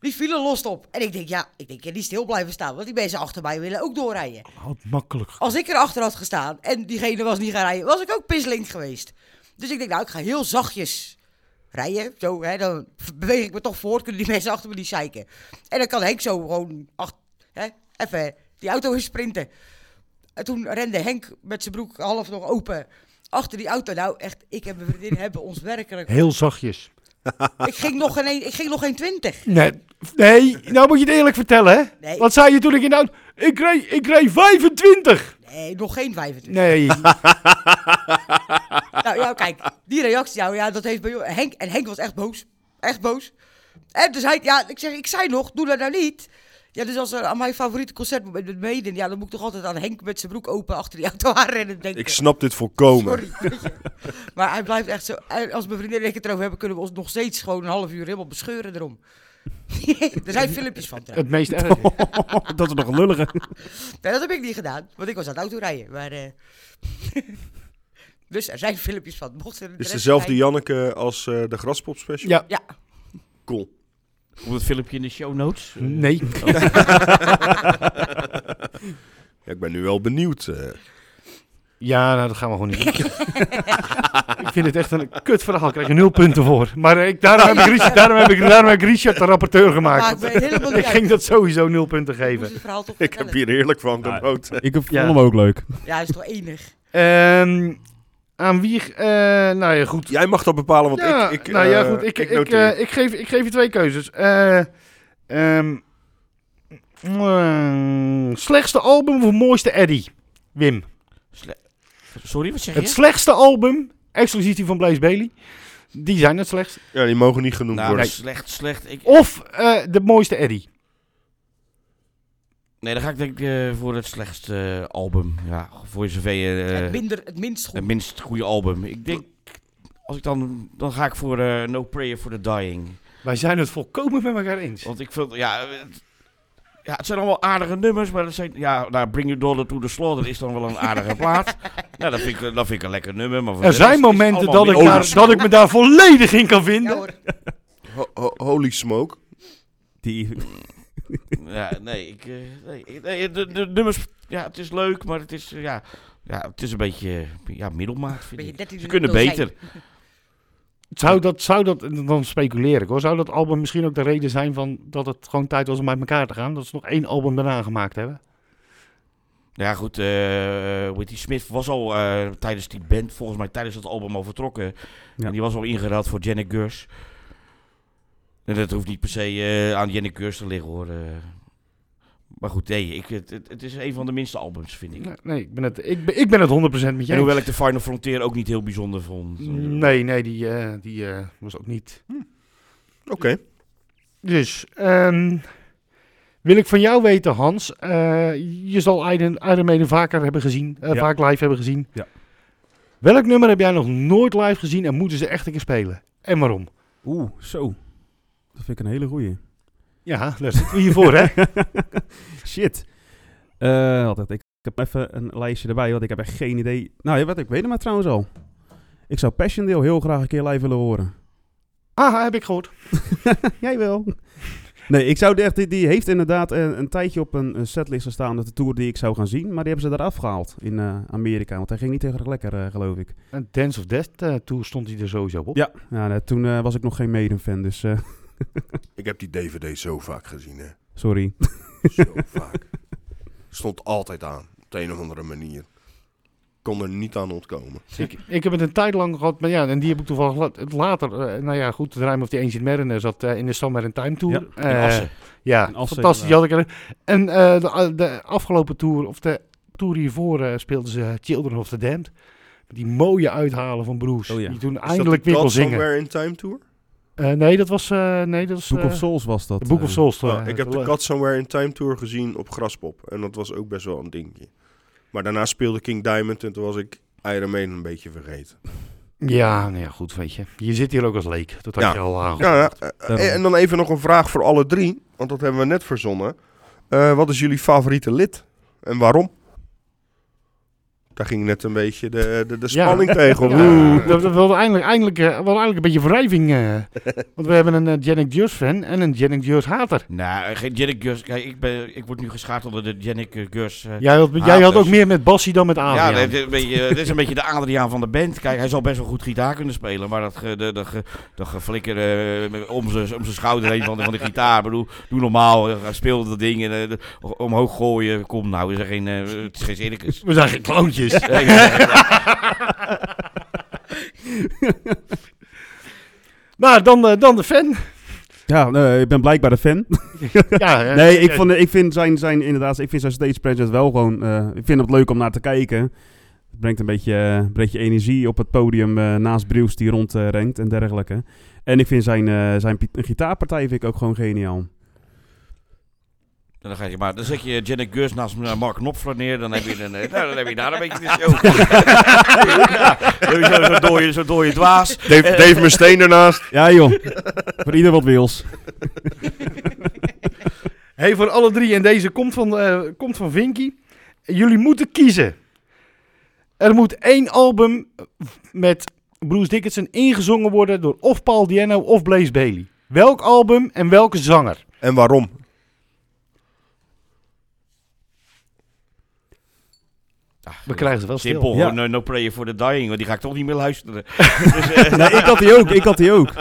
Die file lost op. En ik denk, ja, ik denk, die stil blijven staan, want die mensen achter mij willen ook doorrijden. Wat makkelijk. Als ik erachter had gestaan en diegene was niet gaan rijden, was ik ook pislink geweest. Dus ik denk, nou, ik ga heel zachtjes rijden. Zo, hè, dan beweeg ik me toch voort, kunnen die mensen achter me niet zeiken. En dan kan Henk zo gewoon ach, hè, even die auto in sprinten. En toen rende Henk met zijn broek half nog open achter die auto. Nou, echt, ik en mijn vriendin hebben ons werkelijk... Heel zachtjes. Ik ging nog geen, een- ik ging nog geen twintig. Nee, nee, nou moet je het eerlijk vertellen, hè? Nee. Wat zei je toen ik in de auto... Ik reed, ik reed 25! Nee, nog geen 25. Nee, Nou ja, kijk, die reactie, nou ja, dat heeft bij Henk, en Henk was echt boos. Echt boos. En dus hij, ja, ik zeg, ik zei nog, doe dat nou niet. Ja, dus als er aan mijn favoriete concert met met Maiden, ja, dan moet ik toch altijd aan Henk met zijn broek open achter die auto aanrennen. Denken. Ik snap dit volkomen. Sorry. Maar hij blijft echt zo. en Als mijn vriendin en ik het erover hebben, kunnen we ons nog steeds gewoon een half uur helemaal bescheuren erom. er zijn filmpjes van trouwens. het meest erg. dat is nog een lullige. Nee, dat heb ik niet gedaan, want ik was aan het autorijden. Maar, eh, dus er zijn filmpjes van. Mocht er Is dezelfde Janneke als eh, de Graspop special? Ja, Ja, Cool. Op het filmpje in de show notes. Eh, nee. Ja, ik ben nu wel benieuwd. eh. Ja, nou, dat gaan we gewoon niet doen. ik vind het echt een kut verhaal. Daar krijg je nul punten voor. Maar eh, ik, daarom, heb ik, Richard- daarom, heb ik, daarom heb ik Richard de rapporteur gemaakt. niet ik ging dat sowieso nul punten Ik geven. ik heb hier heerlijk van Ja. genoten. Ik vond Ja. hem ook leuk. Ja, is toch enig. Ehm, aan wie... eh nou ja, goed. Jij mag dat bepalen, want ja, ik, ik, nou ja, eh, goed. Ik, ik, eh, ik, geef, ik geef je twee keuzes. Eh, ehm, slechtste album of mooiste Eddie? Wim. Sorry, wat zeg je? Het slechtste album, exclusief die van Blaze Bailey. Die zijn het slechtst. ja, die mogen niet genoemd Nou, worden. slecht, slecht. Ik, Of eh, de mooiste Eddie. Nee, dan ga ik denk ik eh, voor het slechtste eh, album. Ja, voor zover je... eh, het, minder, het minst goed. het minst goede album. Ik denk, als ik dan... Dan ga ik voor eh, No Prayer for the Dying. Wij zijn het volkomen met elkaar eens. Want ik vind, ja... Het, ja, het zijn allemaal aardige nummers, maar dat zijn, ja, nou, Bring Your Daughter to the Slaughter is dan wel een aardige plaat. Nou, dat vind ik, dat vind ik een lekker nummer. Maar Er zijn momenten dat ik, daar, dat ik me daar volledig in kan Ja vinden. hoor. Ho- ho- holy smoke. Die, Ja, nee, ik, eh, nee, de, de nummers, ja, het is leuk, maar het is, eh, ja, ja, het is een beetje, ja, middelmaat, vind ik. 13 Ze kunnen beter. Zou dat, zou dat, dan speculeer ik hoor, zou dat album misschien ook de reden zijn van dat het gewoon tijd was om uit elkaar te gaan? Dat ze nog één album daarna gemaakt hebben? Ja, goed, eh Whitney Smith was al eh, tijdens die band, volgens mij tijdens het album al vertrokken. Ja. En die was al ingeruild voor Janet Gurs. En dat hoeft niet per se eh, aan Janet Gurs te liggen hoor. eh. Maar goed, nee, ik, het, het, het is een van de minste albums, vind ik. Nee, nee ik, ben het, ik, ben, ik ben het 100% met je En hoewel ik de Final Frontier ook niet heel bijzonder vond. Nee, nee, die, eh, die eh, was ook niet. Oké. Dus, ehm, wil ik van jou weten, Hans. eh, je zal Iron, Iron Maiden vaker hebben gezien, eh, Ja. vaak live hebben gezien. Ja. Welk nummer heb jij nog nooit live gezien en moeten ze echt een keer spelen? En waarom? Oeh, zo. Dat vind ik een hele goeie. Ja, daar zitten we hiervoor, hè? Shit. Eh, altijd. Ik, heb even een lijstje erbij, want ik heb echt geen idee. Nou, ja, wat, ik weet het maar trouwens al. Ik zou Passion Deel heel graag een keer live willen horen. Ah, heb ik gehoord. Jij wel. Nee, ik zou echt, die, die heeft inderdaad een, een tijdje op een, een setlist gestaan met de tour die ik zou gaan zien. Maar die hebben ze eraf gehaald in eh, Amerika. Want hij ging niet heel erg lekker, eh, geloof ik. En Dance of Death eh, Tour stond hij er sowieso op. Ja, nee, toen eh, was ik nog geen Maiden-fan, dus eh, Ik heb die DVD zo vaak gezien, hè. sorry. Zo vaak. Stond altijd aan, op de een of andere manier. Kon er niet aan ontkomen. Ik, ik heb het een tijd lang gehad, maar ja, en die heb ik toevallig la- later, eh, nou ja, goed, de Rime of the Ancient Mariner zat eh, in de Summer in Time Tour. Ja, In Eh, Assen. Ja, In Assen, fantastisch. Die had ik er. En eh, de, de afgelopen tour, of de tour hiervoor, eh, speelden ze Children of the Damned. Die mooie uithalen van Bruce. Oh ja. Die toen eindelijk die weer kon zingen. Somewhere in Time Tour? Eh, nee, dat was, eh, nee, dat was Book eh, of Souls was dat. Book eh. of Souls. Eh, ik heb de eh, God Somewhere in Time Tour gezien op Graspop. En dat was ook best wel een dingetje. Maar daarna speelde King Diamond en toen was ik Iron Maiden een beetje vergeten. Ja, nou ja, goed, weet je. Je zit hier ook als leek. Dat had Ja. je al aan. Ja, ja, eh, Daarom. en dan even nog een vraag voor alle drie. Want dat hebben we net verzonnen. Eh, wat is jullie favoriete lid? En waarom? Daar ging net een beetje de, de, de Ja. spanning tegen. Ja, Oeh. we, we wilden eindelijk, eindelijk, eh, we wilden eigenlijk een beetje wrijving. eh. want we hebben een uh, Janik Jurs fan en een Janik Jurs hater. Nou, geen Gurs. Kijk, ik, ben, ik word nu geschaard onder de eh, Gurs. eh, Jij had, jij had ook meer met Bassie dan met Ja, Adriaan. dit is, een beetje, dit is een beetje de Adriaan van de band. Kijk, hij zal best wel goed gitaar kunnen spelen. Maar dat, ge, de, de, ge- dat geflikker eh, om zijn om zijn schouder heen van, de- van de gitaar. Ik bedoel, doe normaal. eh, Speel dat ding en eh, de- omhoog gooien. Kom nou, is er geen, eh, het is geen circus. We zijn geen kloontjes. nou, dan, eh, dan de fan. Ja, nee, ik ben blijkbaar de fan. ja, nee, ik, vond, ik vind zijn, zijn, inderdaad, ik vind zijn stage presence wel gewoon, eh, ik vind het leuk om naar te kijken. Het brengt een beetje, een beetje energie op het podium eh, naast Bruce die rondrenkt en dergelijke. En ik vind zijn, eh, zijn gitaarpartij vind ik ook gewoon geniaal. En dan, ga je maar, dan zet je Janet Gurs naast eh, Mark Knopfler neer. Dan heb je, een, eh, nou, dan heb je daar een beetje de show. ja, dan heb je zo- dooie, zo dooie dwaas. Dave, Dave Mustaine ernaast. Ja joh, voor ieder wat wils. Hey, voor alle drie. En deze komt van, eh, komt van Vinky. Jullie moeten kiezen. Er moet één album met Bruce Dickinson ingezongen worden door of Paul Diano of Blaze Bailey. Welk album en welke zanger? En waarom? We krijgen ze wel stil. Simpel, Ja. no, no Prayer for the Dying, want die ga ik toch niet meer luisteren. dus, eh, Nee, ik had die ook, ik had die ook.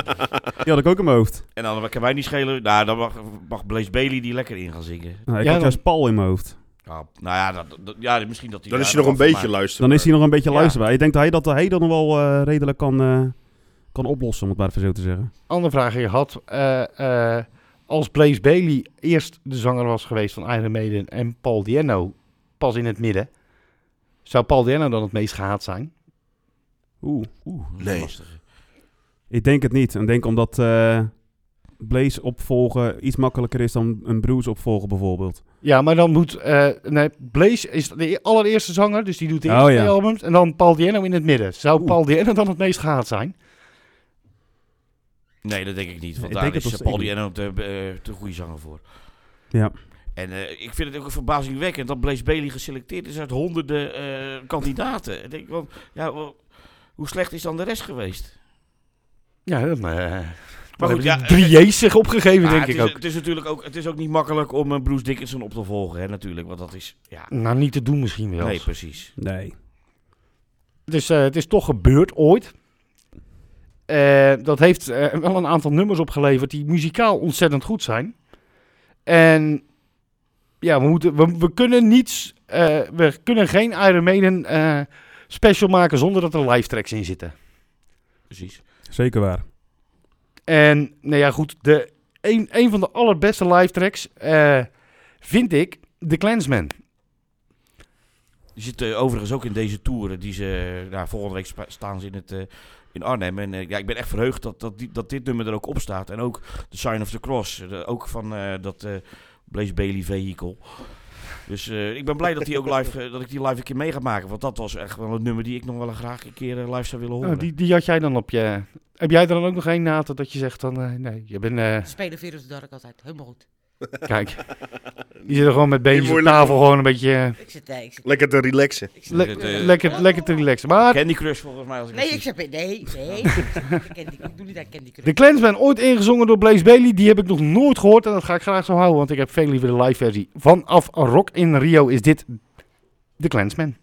Die had ik ook in mijn hoofd. en dan kan mij niet schelen, nou, dan mag, mag Blaze Bailey die lekker in gaan zingen. Nou, ik Ja, had dan- juist Paul in mijn hoofd. Ja, nou ja, dat, dat- ja, misschien dat hij Dan is hij nog een beetje luisteren. Dan is hij nog een beetje Ja. luisterbaar. Ik denk dat hij dat hij dat nog wel eh, redelijk kan, eh, kan oplossen, om het maar even zo te zeggen. Andere vraag die je had. eh, eh, als Blaze Bailey eerst de zanger was geweest van Iron Maiden en Paul Diano pas in het midden, zou Paul Diano dan het meest gehaat zijn? Oeh. Oeh, Nee. lastig. Ik denk het niet. Ik denk omdat eh Blaze opvolgen iets makkelijker is dan een Bruce opvolgen bijvoorbeeld. Ja, maar dan moet... eh, nee, Blaze is de allereerste zanger, dus die doet de Oh, eerste ja. twee albums. En dan Paul Diano in het midden. Zou Oeh. Paul Diano dan het meest gehaat zijn? Nee, dat denk ik niet, want Ik daar is Paul Diano te, eh, te goede zanger voor. Ja. En eh, ik vind het ook verbazingwekkend dat Blaze Bailey geselecteerd is uit honderden eh, kandidaten. Ik denk, wel, ja, wel, hoe slecht is dan de rest geweest? Ja, dat, eh, Maar goed, hebben ja, die drie J's zich opgegeven, Maar denk ik is, ook. Het is natuurlijk ook, het is ook niet makkelijk om eh, Bruce Dickinson op te volgen, hè, natuurlijk. Want dat is, ja... Nou, niet te doen misschien wel. Nee, precies. Nee. Het is, eh, het is toch gebeurd ooit. Eh, dat heeft eh, wel een aantal nummers opgeleverd die muzikaal ontzettend goed zijn. En ja, we, moeten, we, we kunnen niets, eh, we kunnen geen Iron Maiden eh, special maken zonder dat er live tracks in zitten. precies. Zeker waar. En nou ja, goed, de, een, een van de allerbeste live tracks eh, vind ik The Clansman. Die zit eh, overigens ook in deze tour. Die ze, nou, volgende week staan ze in, het, eh, in Arnhem. En ja, ik ben echt verheugd dat, dat, die, dat dit nummer er ook op staat. En ook The Sign of the Cross. de- ook van eh, dat eh Blaze Bailey vehicle. Dus eh, ik ben blij dat, die ook live, eh, dat ik die live een keer mee ga maken. Want dat was echt wel een nummer die ik nog wel graag een keer eh, live zou willen horen. Nou, die, die had jij dan op je... Heb jij er dan ook nog een, Nathan, dat je zegt dan... eh, nee, je bent... eh, Spelen the Dark altijd. Helemaal goed. Kijk, die zit er gewoon met beentjes op tafel gewoon een beetje eh, Ik zit... Nee, ik zit... Lekker te relaxen. Ik zit le- Het, eh, lekker, lekker te relaxen. Maar Candy Crush volgens mij. Als ik Nee, ik zeg... Nee, nee. Candy, ik doe niet aan Candy Crush. de Clansman, ooit ingezongen door Blaze Bailey, die heb ik nog nooit gehoord. En dat ga ik graag zo houden, want ik heb veel liever de live versie. Vanaf Rock in Rio is dit de Clansman.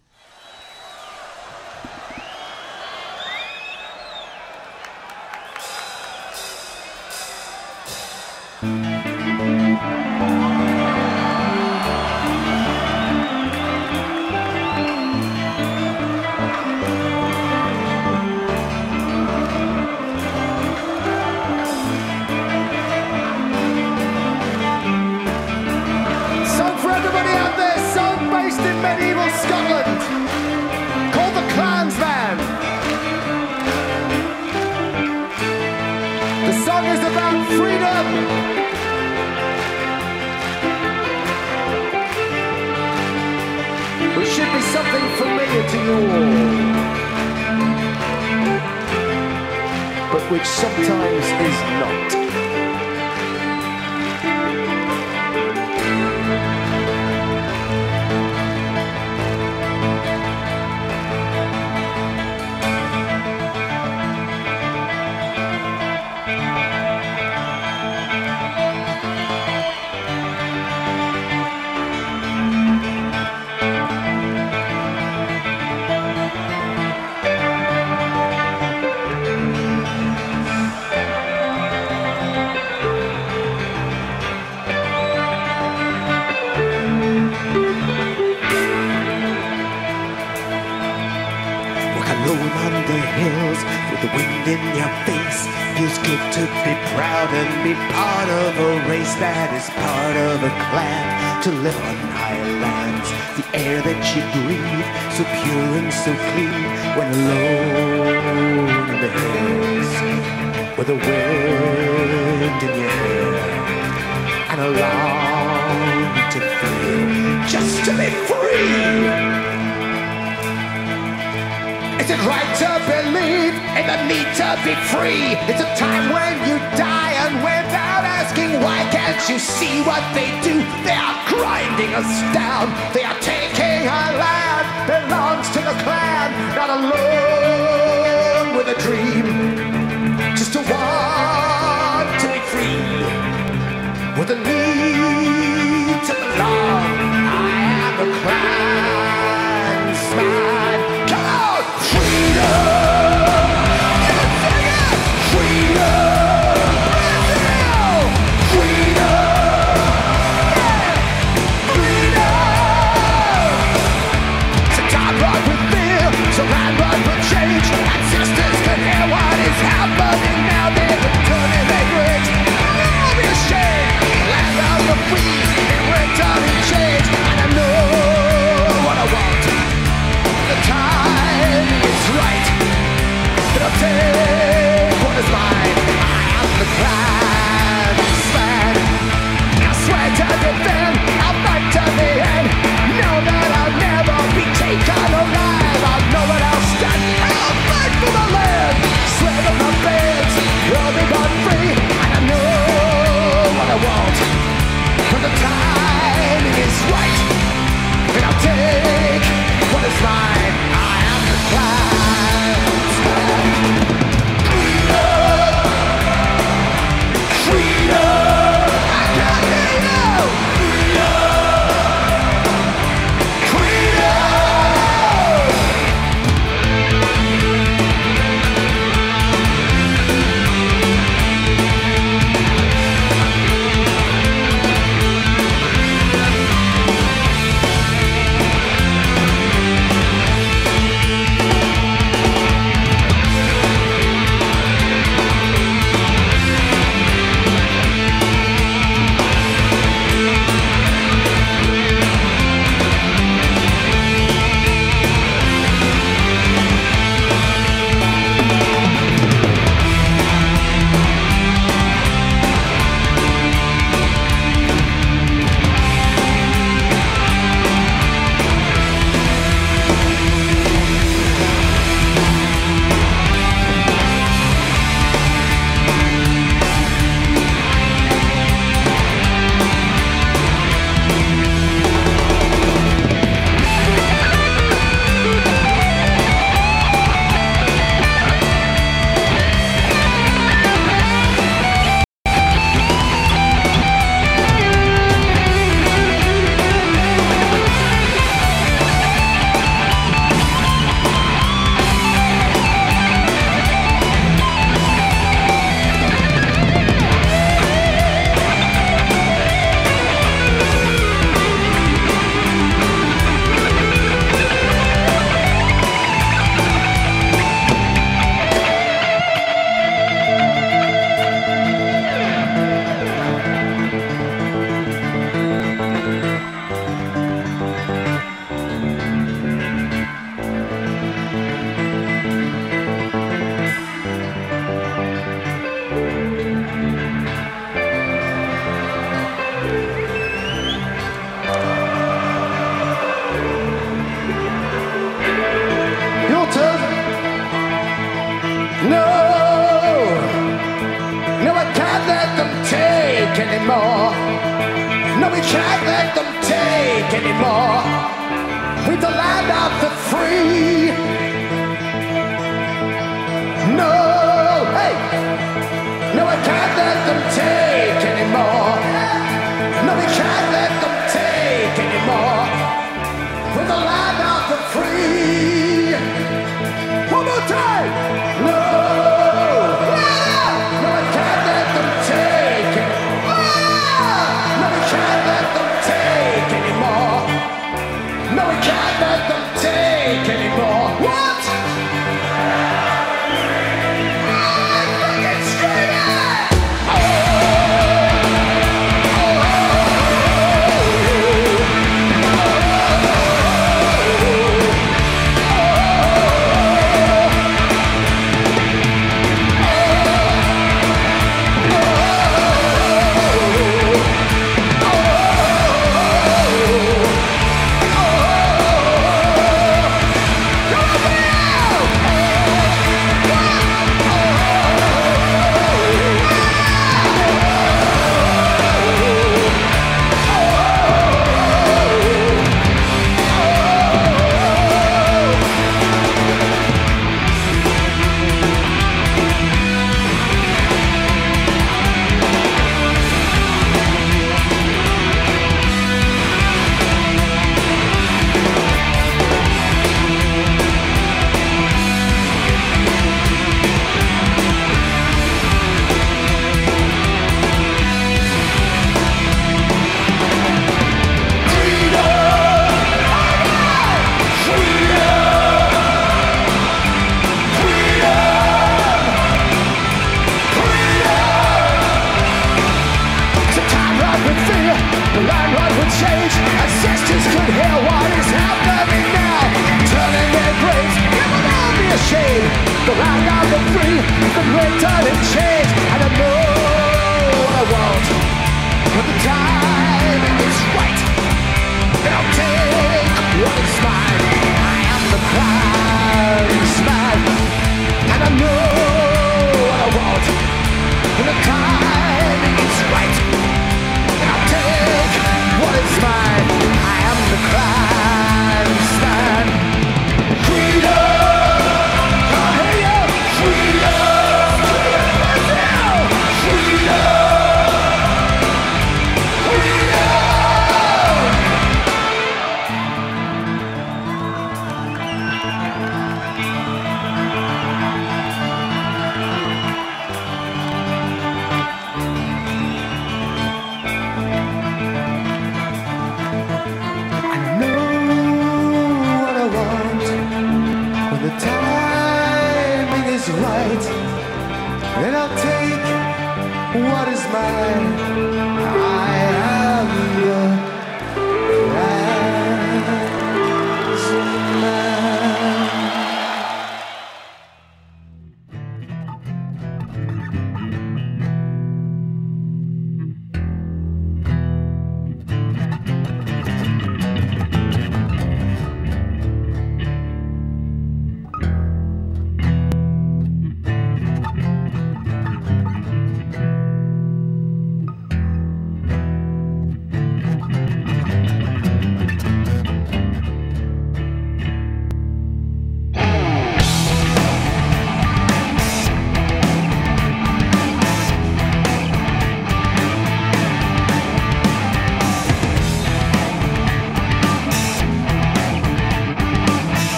the cloud.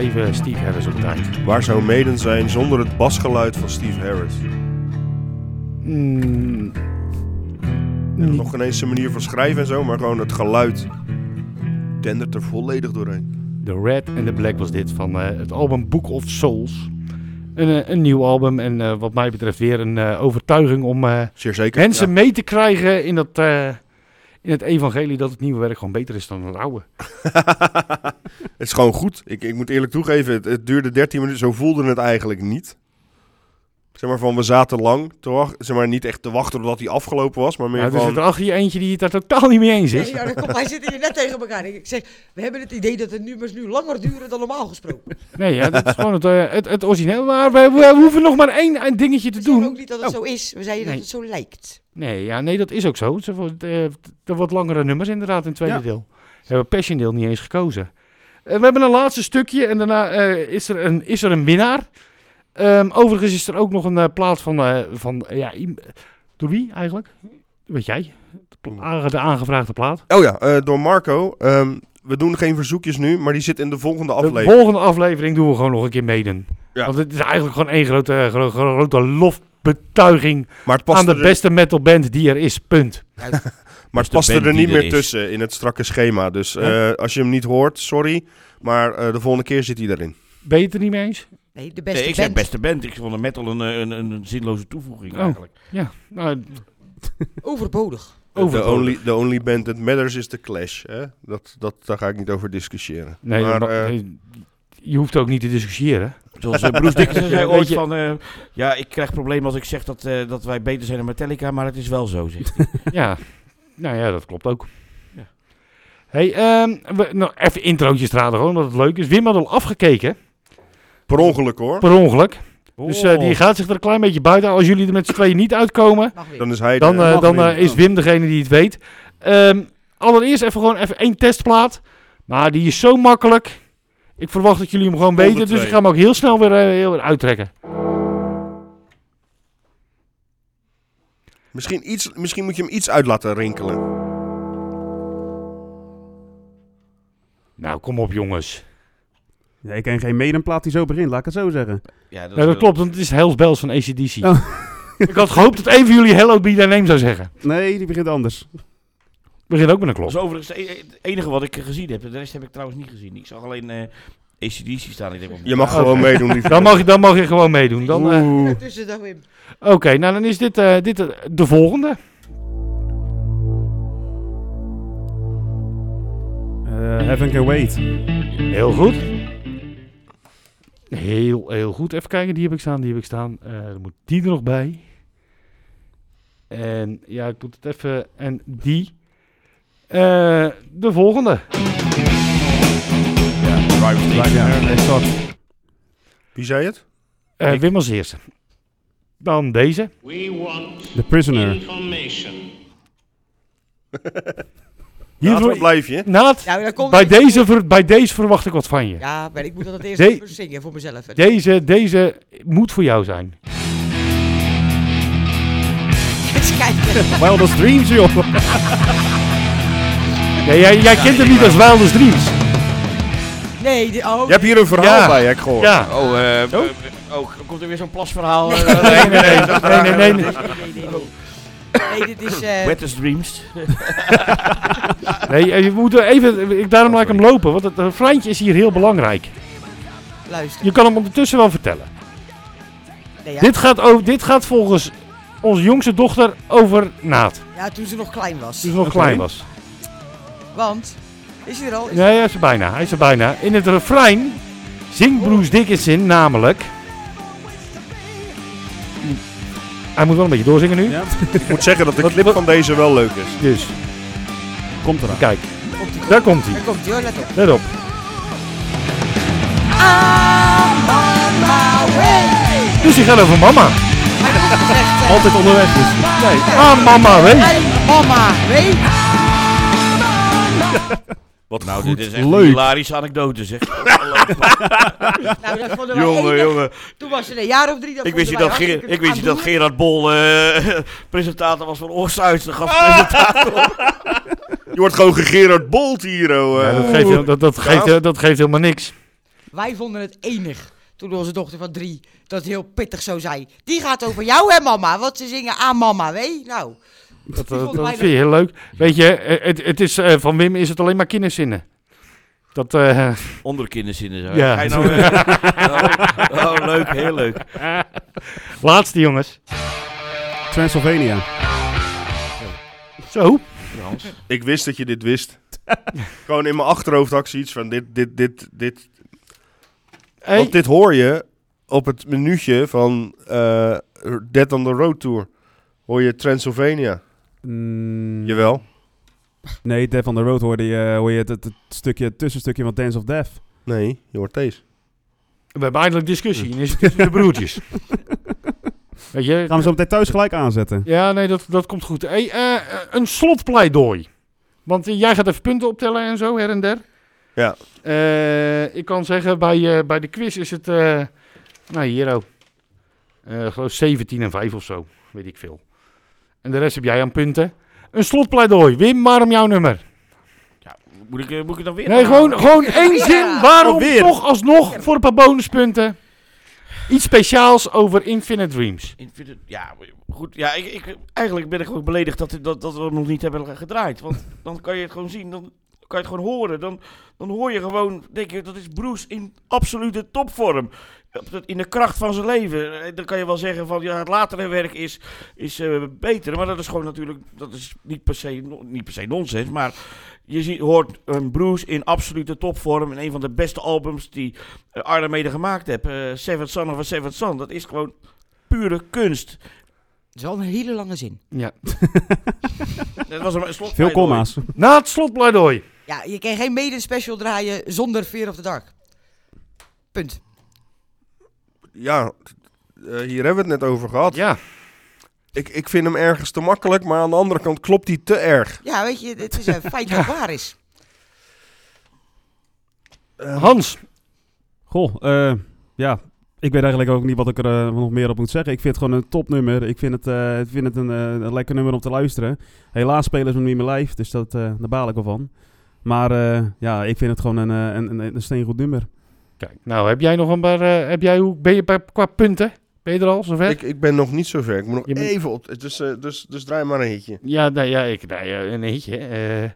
Steve, Steve Harris op eind. Waar zou Maiden zijn zonder het basgeluid van Steve Harris? Mm, nog geen eens een manier van schrijven en zo, maar gewoon het geluid dendert er volledig doorheen. The Red and the Black was dit van eh, het album Book of Souls. Een, eh, een nieuw album en eh, wat mij betreft weer een eh, overtuiging om eh, Zeer zeker. mensen Ja. mee te krijgen in, dat, eh, in het evangelie dat het nieuwe werk gewoon beter is dan het oude. het is gewoon goed. Ik, ik moet eerlijk toegeven, het, het duurde 13 minuten. Zo voelde het eigenlijk niet. Zeg maar van, we zaten lang te wachten. Zeg maar niet echt te wachten totdat hij afgelopen was, maar meer Ja, er van... zit er achter je eentje die het daar totaal niet mee eens is. Nee, komt, wij zitten hier net tegen elkaar. Ik zeg, we hebben het idee dat de nummers nu langer duren dan normaal gesproken. Nee, ja, dat is gewoon het, eh, het, het origineel. Maar we, we hoeven nog maar één, een dingetje te We doen. ook niet dat het zo is. We zeiden Nee. dat het zo lijkt. Nee, ja, nee, dat is ook zo. Eh, de wat langere nummers inderdaad in het tweede Ja. deel. We hebben Passion deel niet eens gekozen. Eh, we hebben een laatste stukje en daarna eh, is, er een, is er een winnaar. Ehm, overigens is er ook nog een eh, plaat van, eh, van eh, ja, door wie eigenlijk? Weet jij? De, de aangevraagde plaat. Oh ja, eh, door Marco. Ehm, we doen geen verzoekjes nu, maar die zit in de volgende De aflevering. volgende aflevering doen we gewoon nog een keer meedoen. Ja. Want het is eigenlijk gewoon één grote, gro- gro- grote lofbetuiging Maar het past, aan de beste metalband die er is. Punt. maar het past er, band niet er meer is. tussen in het strakke schema. Dus eh, als je hem niet hoort, sorry. Maar eh, de volgende keer zit hij erin. Ben je het er niet mee eens? Nee, de beste Nee, ik zeg band. beste band. Ik vond de metal een, een, een, een zinloze toevoeging Oh. eigenlijk. Ja, nou, Overbodig. The overbodig. only, the only band that matters is The Clash. Hè? Dat, dat, daar ga ik niet over discussiëren. Nee, maar, maar, eh, nee, je hoeft ook niet te discussiëren. Zoals uh, Bruce Dickinson zei ooit van... eh, ja, ik krijg problemen als ik zeg dat, eh, dat wij beter zijn dan Metallica, maar het is wel zo, zegt hij. ja, nou ja, dat klopt ook. Ja. Hey, ehm, we, nou, even introotjes raden gewoon, dat het leuk is. Wim had al afgekeken, per ongeluk hoor. per ongeluk. Dus eh, die gaat zich er een klein beetje buiten. Als jullie er met z'n tweeën niet uitkomen. Dan is hij dan, de- mag dan Wim, eh, is. Wim degene die het weet. Ehm, allereerst even gewoon even één testplaat. Maar die is zo makkelijk. Ik verwacht dat jullie hem gewoon Onder weten. Dus ik ga hem ook heel snel weer, heel weer uittrekken. misschien, iets, misschien moet je hem iets uit laten rinkelen. Nou, kom op jongens. Ja, ik ken geen medenplaat die zo begint, laat ik het zo zeggen. Ja, dat, Ja, dat klopt, want het is Hells Bells van ACDC. Oh. ik had gehoopt dat een van jullie Hello Be Thy Name zou zeggen. Nee, die begint anders. Begint ook met een Dat klop. is overigens het e- het enige wat ik gezien heb. De rest heb ik trouwens niet gezien. Ik zag alleen eh ACDC staan. Ik denk, oh, Je mag Oké. gewoon meedoen. lieve Dan mag, je, dan mag je gewoon meedoen. Dan, eh, Oeh. Wim. Oké, nou dan is dit, eh, dit eh, de volgende. Eh, Heaven Can Wait. Heel goed. Heel, heel goed. Even kijken, die heb ik staan, die heb ik staan. Eh, dan moet die er nog bij. En ja, ik moet het even. En die. Eh, de volgende. Ja. Wie zei het? Eh Ik- Wim als eerste. Dan deze. We want The Prisoner. information. Hier Laat, voor- waar blijf je? Naad, dan komt bij, deze ver- bij deze verwacht ik wat van je. Ja, maar ik moet dat het eerst De- even zingen voor mezelf. Deze, deze moet voor jou zijn. Eens kijken. Wildest Dreams, joh. Nee, jij, jij kent hem niet als Wildest Dreams. Nee, oh. Je hebt hier een verhaal Ja. bij, heb ik gehoord. Ja. Oh, eh, Oh. eh, oh, komt er weer zo'n plasverhaal? Nee, eh, Nee, nee, nee. nee, nee, nee, nee. Nee, dit is... eh, Wettest Dreams. Nee, eh, je moet er even, ik, daarom laat ik hem lopen, want het refreintje is hier heel belangrijk. luister. Je kan hem ondertussen wel vertellen. Nee, ja. Dit, gaat over, dit gaat volgens onze jongste dochter over Naad, ja, toen ze nog klein was. toen ze nog klein was. Want... Is hij er al? Is- Nee, hij is er bijna, hij is er bijna. In het refrein zingt Bruce Dickinson namelijk... Hij moet wel een beetje doorzingen nu. Ja, Ik moet zeggen dat de clip van deze wel leuk is. Dus, komt eraan. kijk, Komt daar komt hij. Daar komt hij hoor, let op. Let op. Dus die gaat over mama. Hij heeft ook gezegd... eh, Altijd onderweg dus. Nee. Ah, mama, weet. Hey, mama, weet. Wat Nou, goed. dit is echt leuk. een hilarische anekdote, zeg. Nou, dat vonden wij jongen, jongen. Toen was ze een jaar of drie. Dat Ik wist, niet dat, Ger ik wist niet dat. Gerard Bol eh, presentator was van Oosthuis. De gastpresentator. Je wordt gewoon gegerard Bolt hier, oh. Ja, eh. dat, geeft, dat, dat, geeft, dat geeft helemaal niks. Wij vonden het enig toen onze dochter van drie dat heel pittig zo zei. Die gaat over jou hè mama, want ze zingen aan mama, weet je? Nou, Dat, wij vind je heel leuk. Weet je, eh, het, het is, eh, van Wim is het alleen maar kinderzinnen. Dat, eh, Onder kinderzinnen zo. Ja. Nou, eh, oh, oh, leuk, heel leuk. laatste jongens. Transylvania. Zo. Ik wist dat je dit wist. Gewoon in mijn achterhoofd had ik zoiets van dit, dit, dit, dit. Hey, Want dit hoor je op het minuutje van eh Dead on the Road Tour. Hoor je Transylvania. Mm, Jawel. Nee, Death on the Road hoorde je, hoor je het, het, het stukje, het tussenstukje van Dance of Death. Nee, je hoort deze. we hebben eindelijk discussie. En is het tussen de broertjes. Weet je? Gaan we zo meteen thuis gelijk aanzetten. Ja, nee, dat, dat komt goed. Hey, eh, eh, een slotpleidooi. Want eh, jij gaat even punten optellen en zo, her en der. Ja. Eh, ik kan zeggen, bij, eh, bij de quiz is het... eh nou, hier ook. Eh, geloof 17 en 5 of zo. Weet ik veel. En de rest heb jij aan punten. Een slotpleidooi. Wim, waarom jouw nummer? Moet ik, eh, moet ik het dan weer Nee, gewoon, gewoon één Ja. zin. Waarom Oh, weer. toch alsnog voor een paar bonuspunten? Iets speciaals over Infinite Dreams. Het, ja, goed. Ja, ik, ik, eigenlijk ben ik gewoon beledigd dat, dat, dat we hem nog niet hebben gedraaid. Want dan kan je het gewoon zien, dan kan je het gewoon horen. Dan, dan hoor je gewoon, denk je, dat is Bruce in absolute topvorm. In de kracht van zijn leven. Eh, Dan kan je wel zeggen van, ja, het latere werk is, is eh, beter. Maar dat is gewoon natuurlijk, dat is niet per se, niet per se nonsens. Maar je ziet, hoort een Bruce in absolute topvorm. In een van de beste albums die uh, Iron Maiden gemaakt heeft. eh Seventh Son of a Seventh Son. Dat is gewoon pure kunst. dat is wel een hele lange zin. Ja. Dat was een slot. Veel komma's. Na het slotpleidooi. Ja, je kan geen Maiden special draaien zonder Fear of the Dark. Punt. Ja, eh, hier hebben we het net over gehad. Ja. Ik, ik vind hem ergens te makkelijk, maar aan de andere kant klopt hij te erg. Ja, weet je, het is een feit dat waar is. Hans. Goh, eh, ja. Ik weet eigenlijk ook niet wat ik er eh, nog meer op moet zeggen. Ik vind het gewoon een topnummer. Ik vind het, eh, ik vind het een, een lekker nummer om te luisteren. Helaas spelen ze hem niet meer live, dus dat, eh, daar baal ik wel van. Maar eh, ja, ik vind het gewoon een, een, een, een steengoed nummer. Kijk, nou heb jij nog een paar... eh, heb jij, hoe ben je qua punten? Ben je er al zover? Ik, ik ben nog niet zo ver. Ik moet nog Je even op. Dus, eh, dus, dus draai maar een hitje. Ja, nee, ja, ik, nee, eh, een hitje. eh, ik,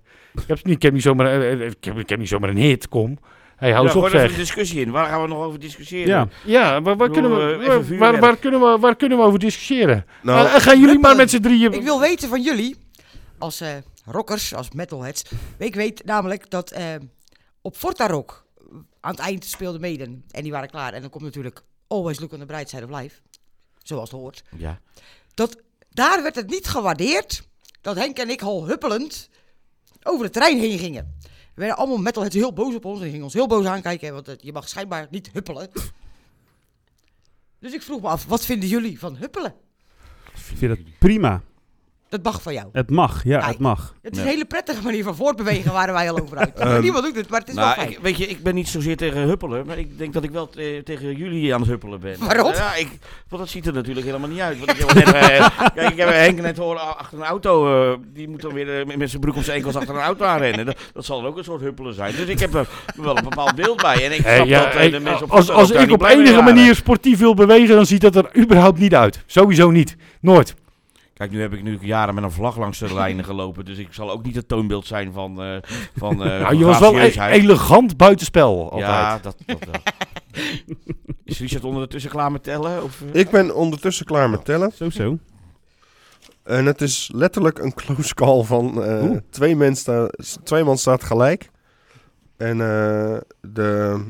heb, niet- ik, heb niet zomaar, ik, heb, ik heb niet zomaar een hit, kom. Hey, hou Ja, eens op er zeg. een discussie in. Waar gaan we nog over discussiëren? Ja, Ja, waar, kunnen we, waar, waar, waar kunnen we, waar kunnen we over discussiëren? Nou, gaan jullie maar met z'n drieën... Ik wil weten van jullie, als eh, rockers, als metalheads. Ik weet namelijk dat eh, op Forta Rock aan het eind speelde Maiden. En die waren klaar. En dan komt natuurlijk Always Look on the Bright Side of Life. Zoals het hoort. Ja. Dat, daar werd het niet gewaardeerd dat Henk en ik al huppelend over het terrein heen gingen. We werden allemaal metalheads heel boos op ons. En gingen ons heel boos aankijken. Want je mag schijnbaar niet huppelen. Dus ik vroeg me af, wat vinden jullie van huppelen? ik vind het prima. Dat mag van jou. Het mag, ja, het mag. Het is een hele prettige manier van voortbewegen waar wij al over uit. Ehm, Niemand doet het, maar het is wel Nou, fijn. ik, weet je, ik ben niet zozeer tegen huppelen, maar ik denk dat ik wel te- tegen jullie aan het huppelen ben. Waarom? Ja, ik, want dat ziet er natuurlijk helemaal niet uit. Want ik heb net, eh, kijk, ik heb Henk net horen achter een auto, eh, die moet dan weer eh, met- zijn broek om zijn enkels achter een auto aanrennen. Dat, dat zal dan ook een soort huppelen zijn. Dus ik heb er wel een bepaald beeld bij. En ik Hey, ja, dat hey, de mensen op als als ik op enige manier sportief wil bewegen, dan ziet dat er überhaupt niet uit. Sowieso niet. Nooit. Kijk, nu heb ik nu jaren met een vlag langs de lijnen gelopen, dus ik zal ook niet het toonbeeld zijn van, eh van, eh Nou, je was wel e- elegant buitenspel altijd. Ja, dat, dat wel. Is Richard ondertussen klaar met tellen? Of, eh? ik ben ondertussen klaar met tellen. Zo, zo. En het is letterlijk een close call van eh, twee, men sta, twee man staat gelijk. En eh, de...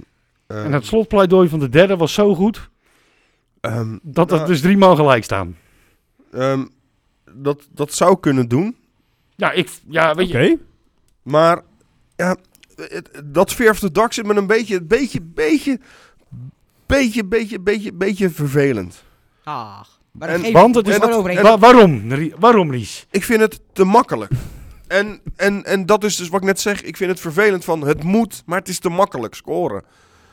eh, En het slotpleidooi van de derde was zo goed, ehm, dat er nou, dus drie man gelijk staan. ehm, dat, dat zou kunnen doen. Ja, ik, ja weet Oké. je. Maar ja, het- dat Fear of the Dark zit me een beetje, beetje, beetje, beetje, beetje, beetje, beetje vervelend. Ach, maar En- Want het is dat-. Wa- waarom? Waarom, Lies? Ik vind het te makkelijk. En, en, en dat is dus wat ik net zeg. Ik vind het vervelend van het moet, maar het is te makkelijk scoren.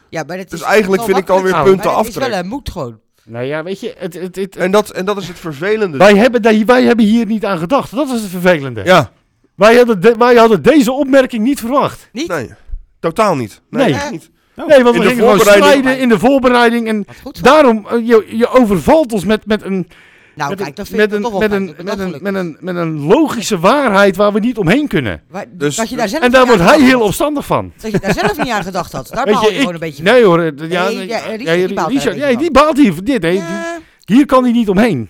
Ja, maar het Dus is eigenlijk wel vind ik dan weer makkelijk. punten Maar Het is aftrek. wel een moed gewoon. Nou ja, weet je, het, het, het, En dat, en dat is het vervelende. wij, hebben wij hebben hier niet aan gedacht. Dat is het vervelende. Ja, Wij, hadden de- wij hadden deze opmerking niet verwacht. Niet? nee. Totaal niet. Nee, niet. Nee, want In we gingen gewoon strijden in de voorbereiding. En daarom, eh, je, je overvalt ons met, met een... Nou, met kijk, een, dat vind met ik een, toch wel met een, met een, met een, met een logische waarheid waar we niet omheen kunnen. Dus- dat je daar zelf En daar wordt hij heel opstandig van. Dat je daar zelf niet aan gedacht had. Daar Weet baal je, gewoon een ik, beetje nee hoor, ja, Nee, nee, ja, Richard, ja, die baalt daar Richard, een ja, beetje die baalt hier dit. Hè. Hier kan hij niet omheen.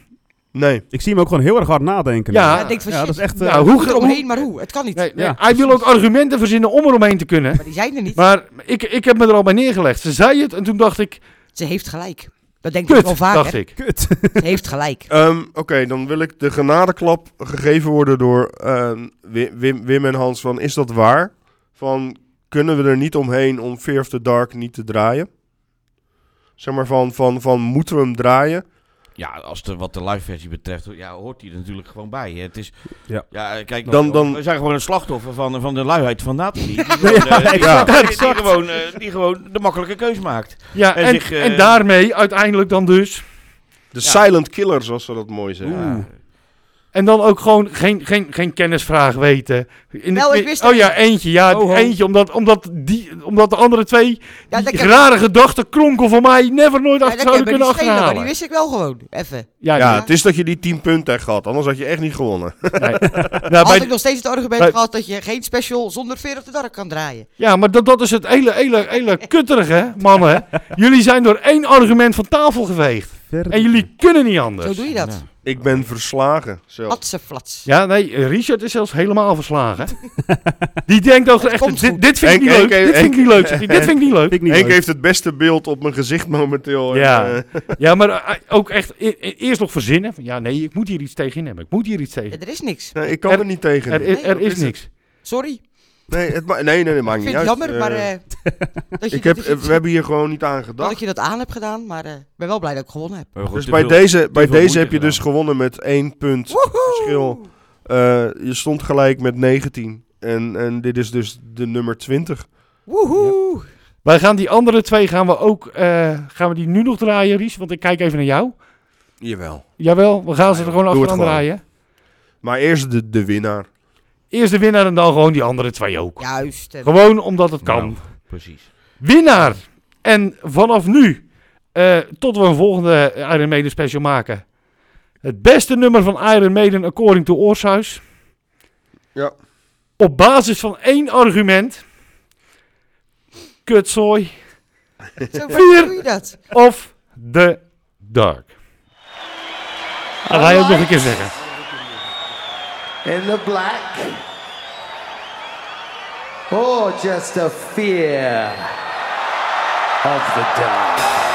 Nee. Ik zie hem ook gewoon heel erg hard nadenken. Ja. van dat is echt... Nou, hoe hoe, er hoe- omheen, maar hoe? Het kan niet. nee, nee, Ja, hij wil ook argumenten verzinnen om er omheen te kunnen. Maar die zijn er niet. Maar ik, ik heb me er al bij neergelegd. Ze zei het en toen dacht ik, Ze heeft gelijk. Dat denk ik wel vaker. dacht ik. Kut. Heeft gelijk. Ehm, Oké, dan wil ik de genadeklap gegeven worden door ehm, Wi- Wim, Wim en Hans van is dat waar? Van kunnen we er niet omheen om Fear of the Dark niet te draaien? Zeg maar van, van, van moeten we hem draaien? Ja, als de, wat de live versie betreft, ja, hoort hij er natuurlijk gewoon bij. hè. Het is, Ja. ja, kijk, Dan- dan- we zijn gewoon een slachtoffer van, van de luiheid van Nathalie. Die gewoon, eh, die, Ja. die- die gewoon, eh, die gewoon de makkelijke keus maakt. Ja, En en, zich, eh, en daarmee uiteindelijk dan dus. De silent killer, zoals ze dat mooi zeggen. Ja. En dan ook gewoon geen, geen, geen kennisvraag weten. In de Wel, ik wist oh ja, eentje. Ja, eentje. Omdat, omdat, die, omdat de andere twee Ja, die rare gedachten kronkel van mij never nooit Ja, achter kan zouden kunnen schelen, maar die achterhalen. wist ik wel gewoon. Even. Ja, Ja, ja. het is dat je die 10 punten hebt gehad, anders had je echt niet gewonnen. nee. Nou, Had bij- ik nog steeds het argument bij- gehad dat je geen special zonder veer op de dark kan draaien. ja, maar dat, dat is het hele, hele, hele kutterige, mannen. Jullie zijn door één argument van tafel geveegd. En jullie kunnen niet anders. Zo doe je dat. Ja. Ik ben verslagen zelf. Hatseflats. Ja, nee, Richard is zelfs helemaal verslagen. Die denkt ook echt, dit, dit vind ik niet leuk, dit vind ik niet leuk, dit vind ik niet leuk. Henk heeft het beste beeld op mijn gezicht momenteel. en, Ja. eh, Ja, maar eh, ook echt e- e- eerst nog verzinnen. Van, Ja, nee, ik moet hier iets tegen hebben. Ik moet hier iets tegen. Er is niks. nee, ik kan Er- er, niet tegen. Er, nee, is- er dat is niks. Sorry. Nee, het ma- nee, nee, dat maakt Ik niet vind uit. het jammer, maar eh, dat, je, ik heb, dat, je, we hebben hier gewoon niet aan gedacht. dat je dat aan hebt gedaan. Maar eh, ik ben wel blij dat ik gewonnen heb. Goed, Dus bij veel- deze, bij deze heb je dus gewonnen met één punt verschil. Eh, je stond gelijk met 19. En, en dit is dus de nummer 20. Woehoe. Wij gaan die andere twee gaan we ook eh, gaan we die nu nog draaien, Ries? Want ik kijk even naar jou. Jawel. Jawel, we gaan ze er gewoon Doe het achteraan gewoon. draaien. Maar eerst de, de winnaar. Eerst de winnaar en dan gewoon die andere twee ook. Juist. Gewoon omdat het kan. Nou, precies. Winnaar! En vanaf nu, eh, tot we een volgende Iron Maiden special maken. Het beste nummer van Iron Maiden according to Oorsuis. Ja. Op basis van één argument. Kutzooi Zo Vier. dat. of The Dark. Dat ga je ook nog een keer zeggen. In the black. Or just a fear of the dark.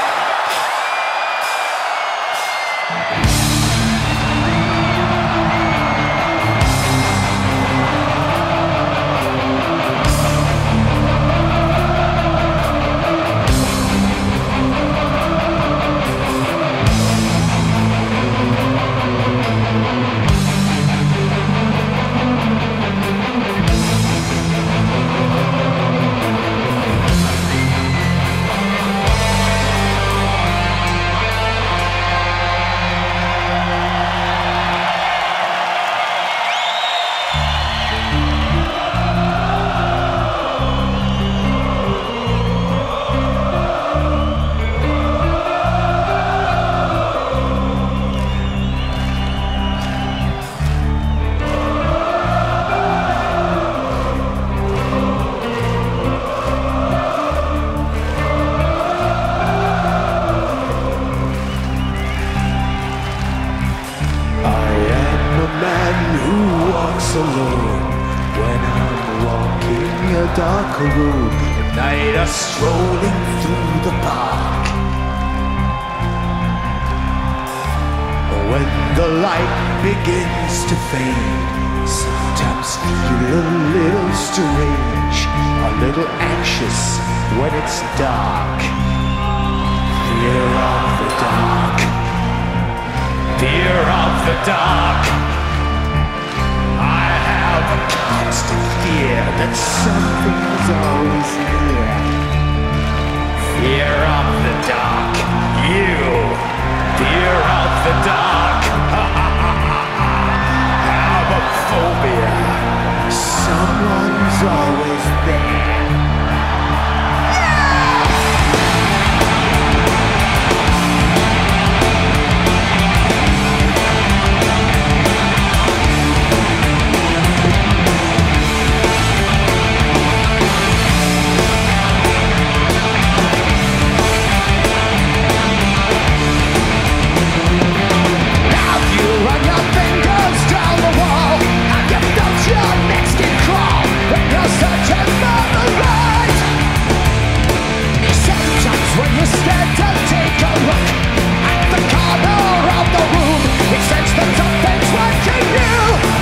Dark road. At night, I'm strolling through the park. When the light begins to fade, sometimes feel a little strange, a little anxious when it's dark. Fear of the dark. Fear of the dark. Constant fear that something's always near. Fear of the dark. You. Fear of the dark. have a phobia. Someone's always the top that's watching you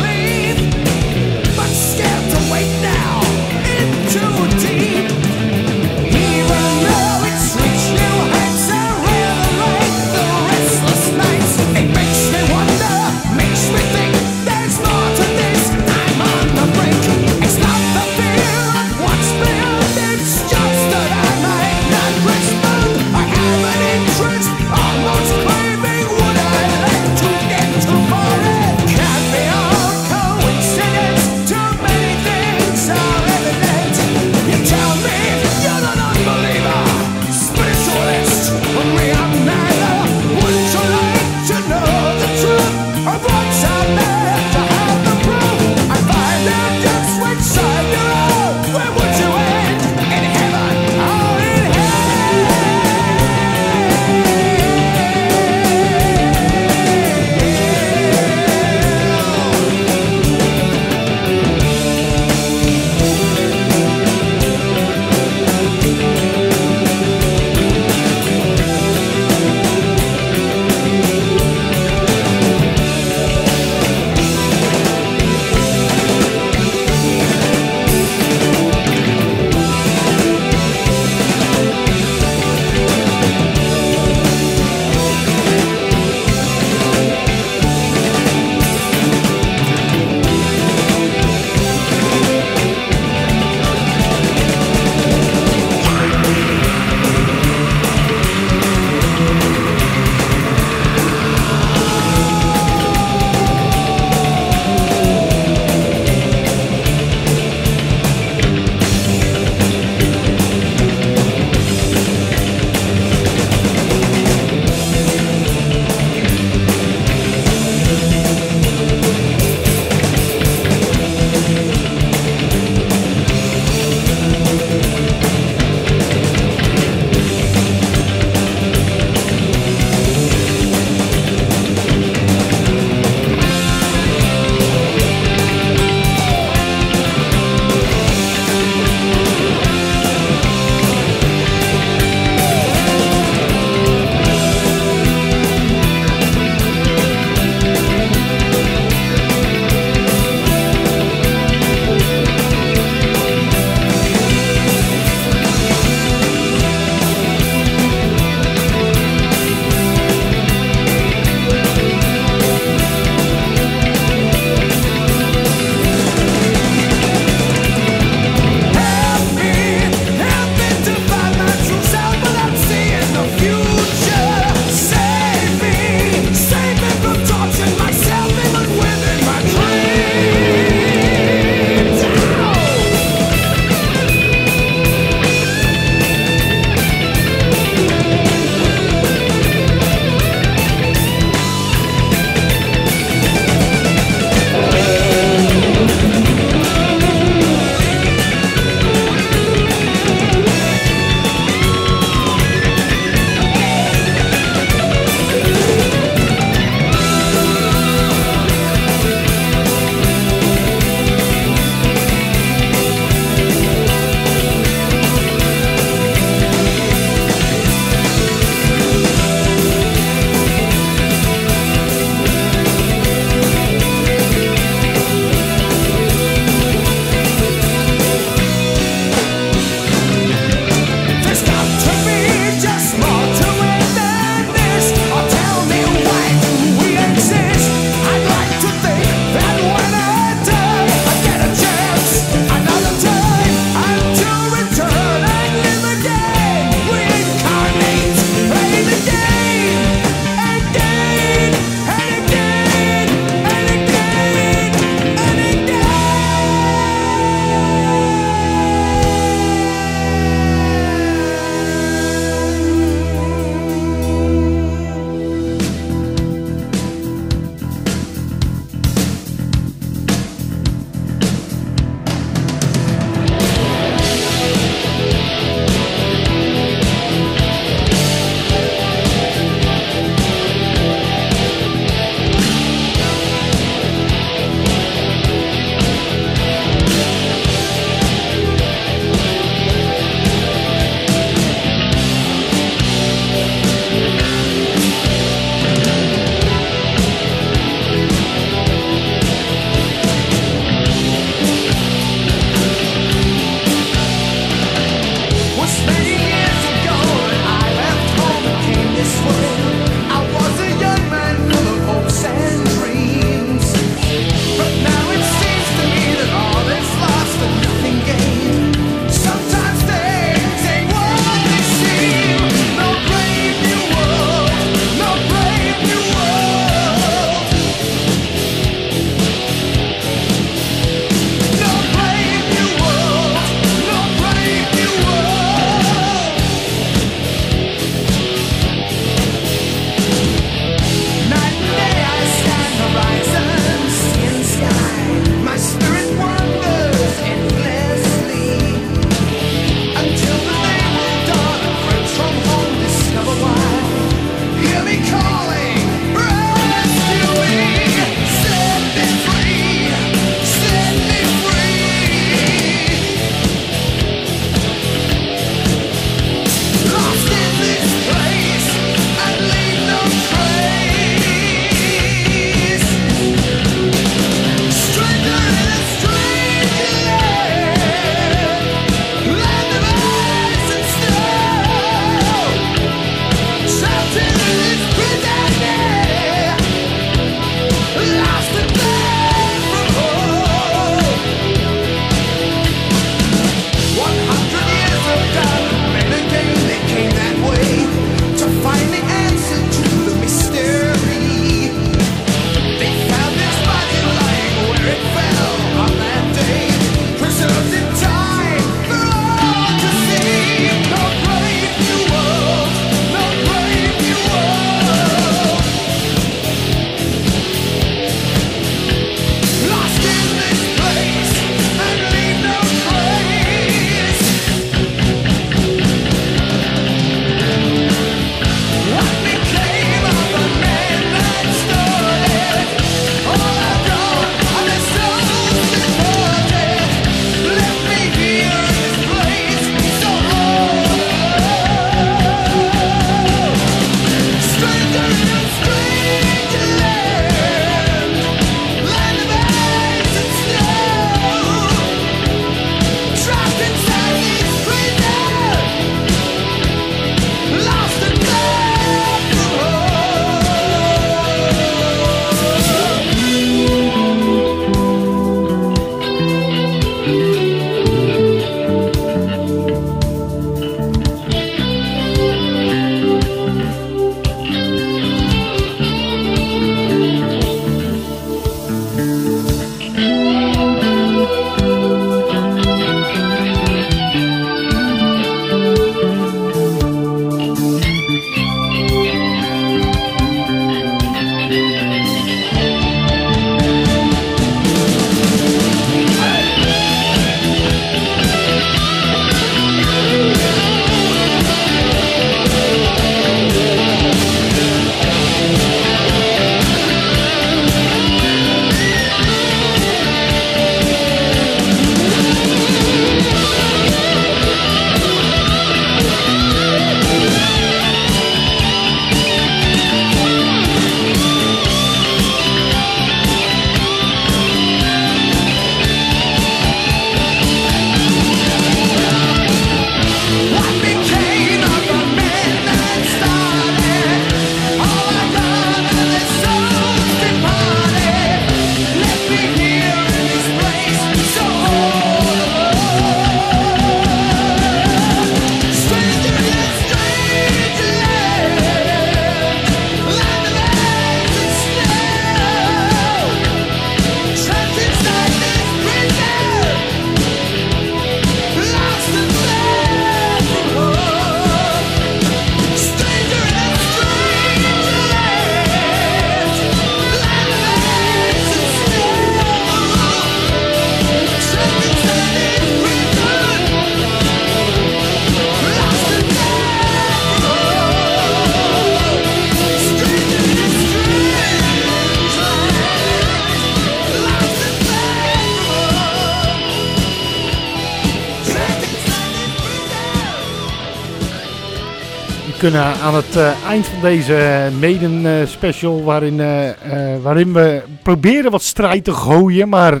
kunnen aan het eh, eind van deze Maiden eh, special, waarin, eh, eh, waarin we proberen wat strijd te gooien, maar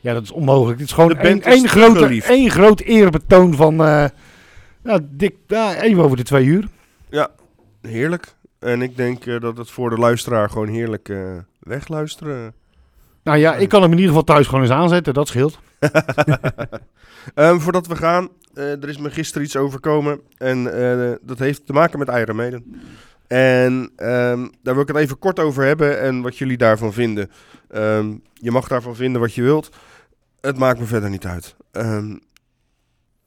ja, dat is onmogelijk. Het is gewoon één, grote, één groot eerbetoon van nou, dik, ja, even over de twee uur. Heerlijk. En ik denk dat het voor de luisteraar gewoon heerlijk wegluisteren. Nou ja, ik kan hem in ieder geval thuis gewoon eens aanzetten, dat scheelt. Ehm, voordat we gaan, eh, er is me gisteren iets overkomen. En eh, dat heeft te maken met Iron Maiden. En ehm, daar wil ik het even kort over hebben en wat jullie daarvan vinden. Ehm, je mag daarvan vinden wat je wilt. Het maakt me verder niet uit. Ehm,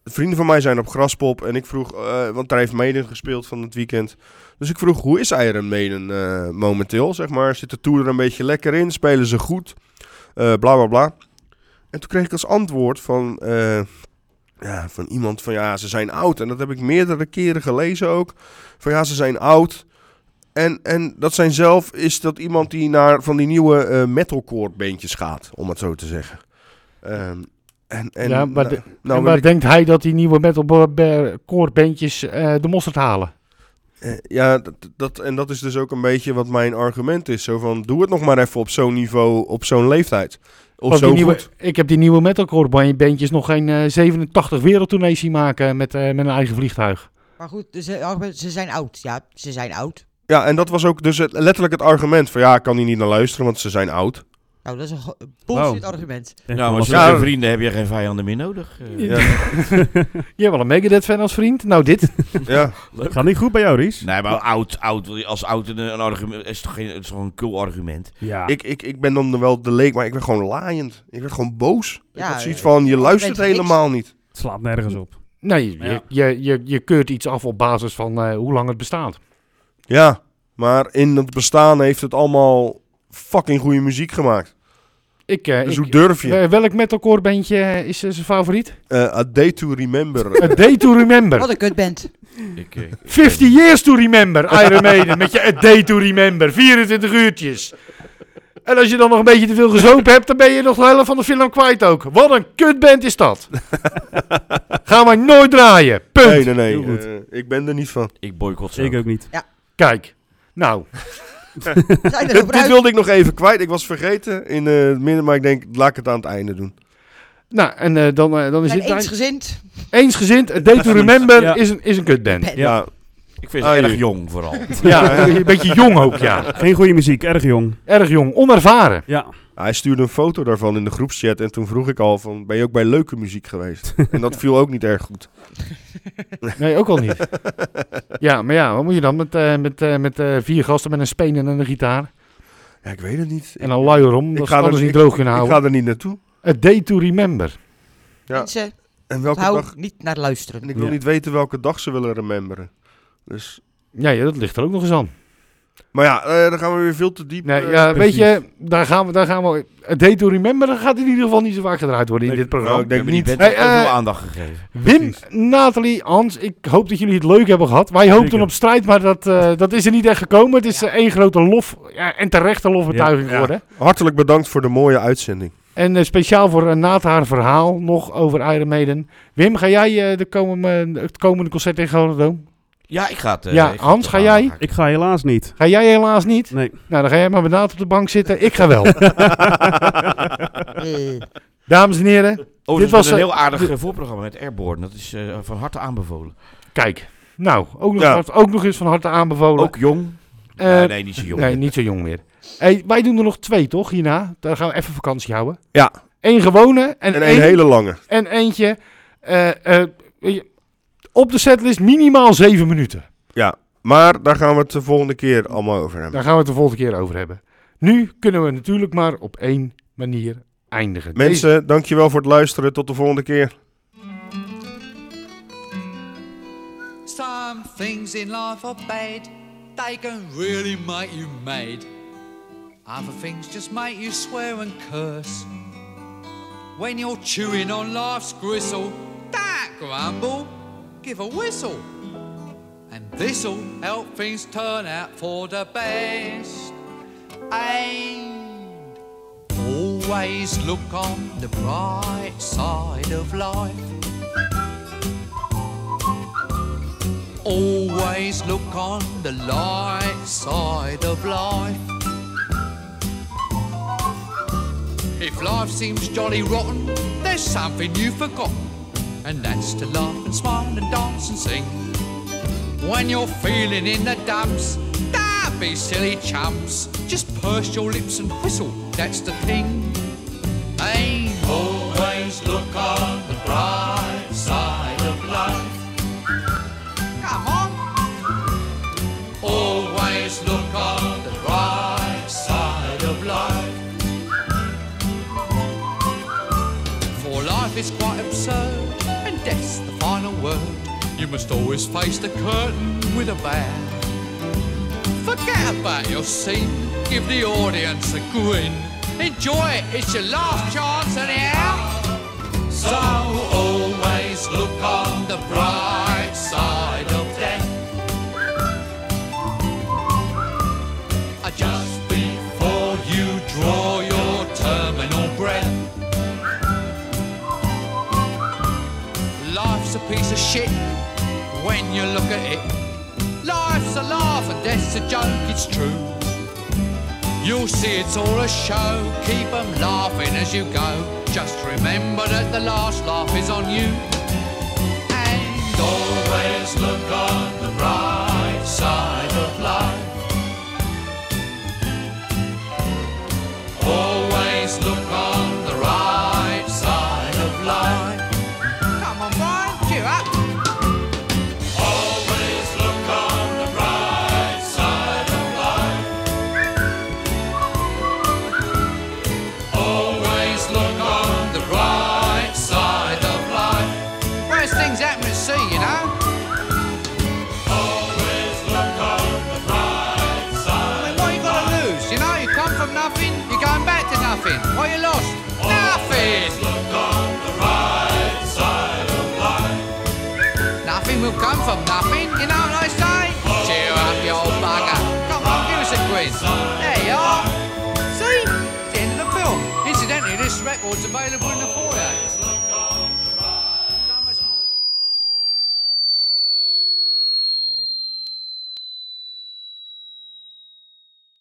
vrienden van mij zijn op Graspop en ik vroeg, eh, want daar heeft Maiden gespeeld van het weekend. Dus ik vroeg, hoe is Iron Maiden momenteel? Zeg maar, zit de tour er een beetje lekker in? Spelen ze goed? Eh, bla bla bla. En toen kreeg ik als antwoord van, ja, van iemand van ja, ze zijn oud. En dat heb ik meerdere keren gelezen ook. Van ja, ze zijn oud. En, en dat zijn zelf is dat iemand die naar van die nieuwe eh, metalcore bandjes gaat, om het zo te zeggen. Ehm, en, en, ja, maar nou, de- nou en ik- denkt hij dat die nieuwe metalcore bandjes eh de mosterd halen? Eh, ja, dat, dat, en dat is dus ook een beetje wat mijn argument is. Zo van, doe het nog maar even op zo'n niveau, op zo'n leeftijd. Of Ook zo die nieuwe, goed. ik heb die nieuwe metalcore band- bandjes nog geen eh, 87 wereldtournees zien maken met, eh, met een eigen vliegtuig. Maar goed, dus, eh, ze zijn oud. Ja, ze zijn oud. Ja, en dat was ook dus het, letterlijk het argument van ja, ik kan hier niet naar luisteren, want ze zijn oud. Nou, dat is een bullshit Wow. argument. Maar als je Ja. geen vrienden heb je geen vijanden meer nodig. Eh, Ja, Je hebt wel een Megadeth-fan als vriend. Nou, dit. ja. Gaat niet goed bij jou, Ries? Nee, maar oud, oud, als oud een, een argument is toch geen, het is toch een cool argument. Ja. Ik, ik, ik ben dan wel de leek, maar ik werd gewoon laaiend. Ik werd gewoon boos. ik Ja, had zoiets eh, van, je luistert niks. helemaal niet. Het slaat nergens op. Nee, Ja. je, je, je, je keurt iets af op basis van eh, hoe lang het bestaat. Ja, maar in het bestaan heeft het allemaal fucking goede muziek gemaakt. Ik, eh, Dus ik- hoe durf je? eh, welk metalcore bandje eh, is zijn favoriet? Eh, a Day to Remember. A Day to Remember. Wat een kutband. Ik, eh, 50 Years to Remember, Iron Maiden. Met je A Day to Remember. 24 uurtjes. En als je dan nog een beetje te veel gezopen hebt, dan ben je nog de helft van de film kwijt ook. Wat een kutband is dat. Gaan wij nooit draaien. Punt. nee, nee, nee. Ik ben er niet van. ik boycott ze Ik ook. niet. Kijk. Nou, Dit, wilde ik nog even kwijt. Ik was vergeten in eh, het midden, maar ik denk, laat ik het aan het einde doen. nou en eh, dan, eh, dan is dit eensgezind. eensgezind. A Day to Remember Ja. is, een, is een kutband. Band. Ja, Ik vind ze Ah, erg jong vooral. Ja, een beetje jong ook, ja. Geen goede muziek, erg jong. Erg jong, onervaren. Ja. Hij stuurde een foto daarvan in de groepschat. En toen vroeg ik al van, ben je ook bij leuke muziek geweest? en dat viel ook niet erg goed. Nee, ook al niet. Ja, maar ja, wat moet je dan met, eh, met, eh, met eh, vier gasten met een speen en een gitaar? Ja, ik weet het niet. En een luier om, dat ze ga er- anders niet ik- droog kunnen Ik houden. ga er niet naartoe. A Day to Remember. Ja. Mensen, En welke hou dag... niet naar luisteren. En ik wil Ja. niet weten welke dag ze willen rememberen. Dus... Ja, ja, dat ligt er ook nog eens aan. Maar ja, eh, dan gaan we weer veel te diep. Nee, eh, ja, weet je, daar gaan we, daar gaan we. A Day to Remember dat gaat in ieder geval niet zo vaak gedraaid worden in Nee, dit programma. nou, ik denk niet. te veel eh, aandacht gegeven. Wim, Nathalie, Hans, ik hoop dat jullie het leuk hebben gehad. Wij hoopten op strijd, maar dat, eh, dat is er niet echt gekomen. Het is eh, één grote lof ja, en terechte lofbetuiging Ja. geworden. Hartelijk bedankt voor de mooie uitzending. En eh, speciaal voor uh, Naat haar verhaal nog over Iron Maiden. Wim, ga jij eh, de komende, het komende concert in Groningen Ja, ik ga het... eh, Ja, ik Hans, het ga jij? Ik ga helaas niet. Ga jij helaas niet? Nee. Nou, dan ga jij maar met Naat op de bank zitten. Ik ga wel. Eh, Dames en heren, Oh, Dit was, een eh, heel aardig eh, voorprogramma met Airborne. Dat is eh, van harte aanbevolen. kijk. Nou, ook nog, Ja. ook nog eens van harte aanbevolen. Ook jong. Eh, nee, nee, niet zo jong. nee, niet zo jong meer. Hey, wij doen er nog twee, toch, hierna? Dan gaan we even vakantie houden. Ja. Eén gewone en, En één, een hele lange. en eentje eh, eh, je, op de setlist minimaal zeven minuten. Ja. Maar daar gaan we het de volgende keer allemaal over hebben. Daar gaan we het de volgende keer over hebben. Nu kunnen we natuurlijk maar op één manier eindigen. Deze- Mensen, dankjewel voor het luisteren. Tot de volgende keer. Some things in life are bad, they can really make you mad. Other things just make you swear and curse. When you're chewing on life's gristle, that grumble, give a whistle. And this'll help things turn out for the best. And always look on the bright side of life. Always look on the light side of life. If life seems jolly rotten, there's something you've forgotten, and that's to laugh and smile and dance and sing. When you're feeling in the dumps, don't be silly chumps. Just purse your lips and whistle, that's the thing. Hey, always look on the bright You must always face the curtain with a bow. Forget about your scene, give the audience a grin. Enjoy it, it's your last chance anyhow. So always look on the bright piece of shit when you look at it. Life's a laugh and death's a joke, it's true. You'll see it's all a show, keep 'em laughing as you go. Just remember that the last laugh is on you. And always look on the bright side of life. Always look on the right side of life. Available in the foyer.